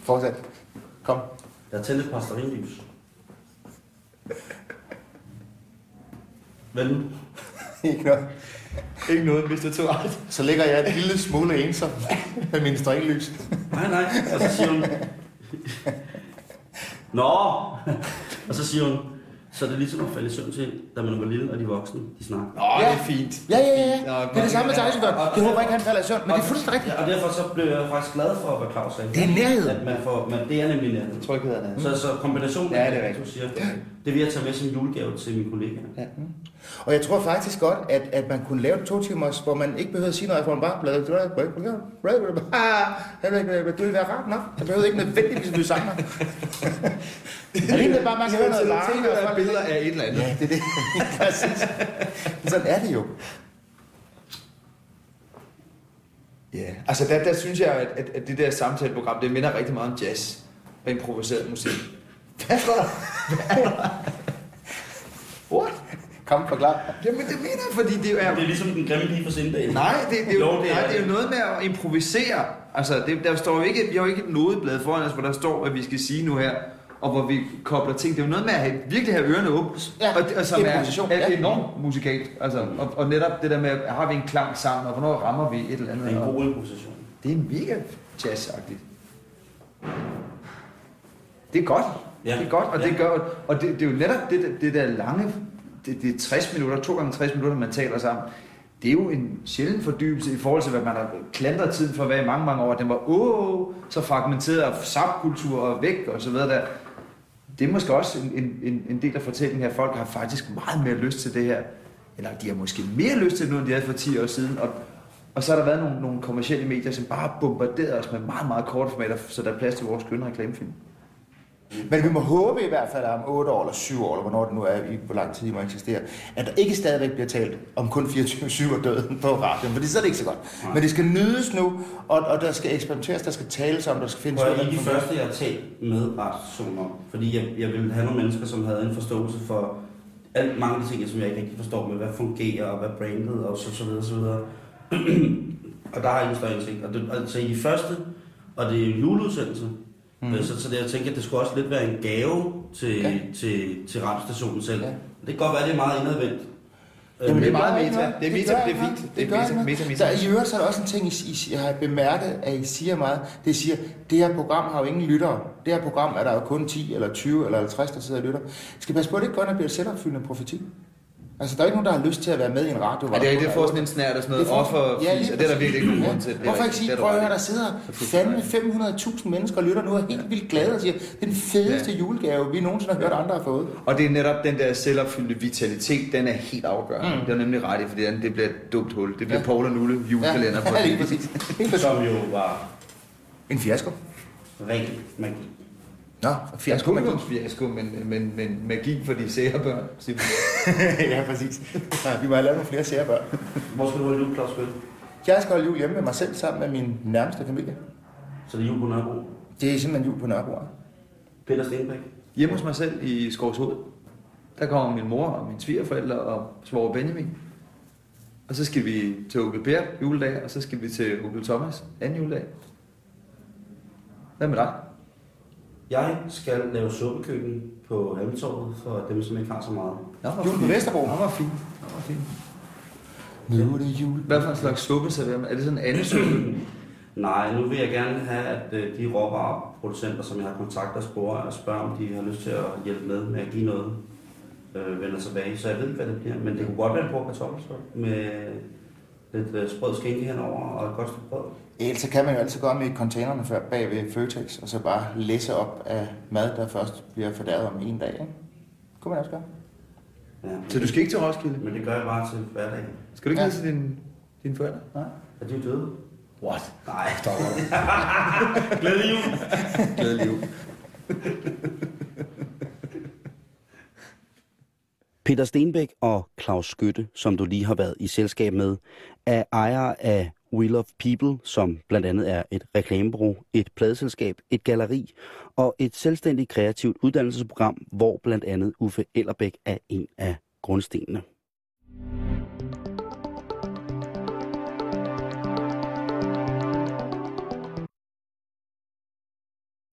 Fortsæt. Kom. Jeg har tændt et par stearinlys. Hvad nu? Ikke noget. Ikke noget, Mr. Tourette. Så ligger jeg et lille smule ensom med min stringlys. Nej, nej. Og så siger hun... Nå! Og så siger hun, så er det ligesom at falde i søvn til, da man var lille, og de voksne, de snakker. Åh, oh, Ja. det er fint. Ja, ja, ja. Nå, Det er det samme med gør. Jeg håber ikke, han falder i søvn, men det er fuldstændig rigtigt. Og derfor så blev jeg faktisk glad for, hvad Claus sagde. Det er nærhed. At man får, man, det er nemlig nærhed. Trygheden er. Så, så kombinationen Ja, det er rigtigt. du siger, det vil jeg tage med som julegave til mine kollegaer. Ja. Og jeg tror faktisk godt, at, at man kunne lave to timers, hvor man ikke behøver at sige noget, for man bare bladet. Du vil være rart nok. Jeg behøver ikke nødvendigvis blive sanger. Det bare, man kan høre noget larm. Tænk, at der er billeder af et eller andet. Ja, det er det. Præcis. Sådan er det jo. Ja, altså der, der synes jeg, at, at, at det der samtaleprogram, det minder rigtig meget om jazz og improviseret musik. Hvad står der? What? Kom, forklar. Jamen det mener jeg, fordi det er... Det er ligesom den grimme pige fra Sindal. Nej, det, det, er jo, Jo, det er nej, det er jo noget med at improvisere. Altså, det, der står jo ikke, vi har jo ikke et nodeblad foran os, hvor der står, hvad vi skal sige nu her, og hvor vi kobler ting. Det er jo noget med at have, virkelig have ørerne åbne, Ja, og, det- og som er, er ja. enormt musikalt. Altså, og, og, netop det der med, har vi en klang sammen, og hvornår rammer vi et eller andet. Det er en god improvisation. Det er mega jazzagtigt. Det er godt. Ja. Det er godt, og Ja. det gør, og det, det er jo netop det, det der lange, det, det er 60 minutter, to gange 60 minutter, man taler sammen. Det er jo en sjælden fordybelse i forhold til, hvad man har klandret tiden for at være i mange, mange år. Den var åh, så fragmenteret af subkultur og væk og så videre der. Det er måske også en, en, en, del af fortællingen her. Folk har faktisk meget mere lyst til det her. Eller de har måske mere lyst til det nu, end de havde for 10 år siden. Og, og så har der været nogle, nogle kommersielle medier, som bare har bombarderet os med meget, meget korte formater, så der er plads til vores skønne reklamefilm. Men vi må håbe i hvert fald, at om 8 år eller 7 år, eller hvornår det nu er, i hvor lang tid det må eksistere, at der ikke stadigvæk bliver talt om kun 24-7 og døden på radioen, for så er det ikke så godt. Nej. Men det skal nydes nu, og, og der skal eksperimenteres, der skal tales om, der skal findes I er de det første, jeg har talt med radiostationen om. Fordi jeg, jeg ville have nogle mennesker, som havde en forståelse for alt mange af de ting, som jeg ikke rigtig forstår med, hvad fungerer og hvad brandet og så, så videre, så videre. og der har jeg en større indsigt. Og det, altså i de første, og det er en juleudsendelse, mm. så, så det, jeg tænker, at det skulle også lidt være en gave til, Ja. til, til radiostationen selv. Ja. Det kan godt være, at det er meget indadvendt. Jamen, det er meget meta. Det er meta, det er fint. Det er meta, meta, meta. Der, I øvrigt så er der også en ting, I, I, jeg har bemærket, at I siger meget. Det siger, det her program har jo ingen lyttere. Det her program er der jo kun 10 eller 20 eller 50, der sidder og lytter. I skal passe på, at det ikke det bliver et selvopfyldende profeti. Altså, der er ikke nogen, der har lyst til at være med i en radio. Ja, det, er, det kun får sådan en snært og sådan noget Det offer, Ja, ja, lige og det er der virkelig ikke nogen grund til. Det er Hvorfor ikke sige, Det er prøv at høre, der sidder er fandme 500.000 mennesker og lytter nu og er helt vildt glade og siger, det er den fedeste Ja. julegave, vi nogensinde har hørt andre har fået. Og det er netop den der selvopfyldte vitalitet, den er helt afgørende. Mm. Det er nemlig ret i, fordi det bliver et dumt hul. Det bliver Ja. ja. Paul og Nulle julekalender ja, på lige præcis. Som jo var En fiasko. ren magi. Nå, Fiasko, men, fiasko, men, men, men magi for de sære børn. simpelthen. ja, præcis. Ja, vi må have lavet nogle flere særbørn. Hvor skal du holde jul, Claus? Jeg skal holde jul hjemme med mig selv sammen med min nærmeste familie. Så det er jul på Nørrebro. Det er simpelthen jul på Nørrebro. Peter Stenbæk. Hjemme hos mig selv i Skovshoved, der kommer min mor og mine svigerforældre og svoger Benjamin. Og så skal vi til onkel Per juledag, og så skal vi til onkel Thomas anden juledag. Hvad med dig? Jeg skal lave suppekøkken på Halmtorvet for dem, som ikke har så meget. Jul på. Vesterbro. Nå, hvor fint. Nå, hvor fint. Nu er det jul. Hvad for en slags suppe serverer man? Er det sådan en anden suppe? Nej, nu vil jeg gerne have, at øh, de råvareproducenter, som jeg har kontaktet og spore, og spørge, om de har lyst til at hjælpe med med at give noget vender tilbage, så jeg ved ikke, hvad det bliver. Men det kunne godt være en på kartoffelsuppe med lidt øh, sprød skinke henover og et godt stykke brød. Ellers så kan man jo altid gå om i containerne før bag ved Føtex, og så bare læse op af mad, der først bliver fordæret om en dag. Ikke? Kunne man også gøre. Ja. Så du skal ikke til Roskilde? Men det gør jeg bare til hverdag. Skal du ikke Ja. hilse dine, dine forældre? Nej. Er de døde? What? Nej. Stop op. Glædelig jul. Glædelig jul. Peter Stenbæk og Claus Skytte, som du lige har været i selskab med, er ejer af We Love People, som blandt andet er et reklamebureau, et pladeselskab, et galleri og et selvstændigt kreativt uddannelsesprogram, hvor blandt andet Uffe Ellerbæk er en af grundstenene.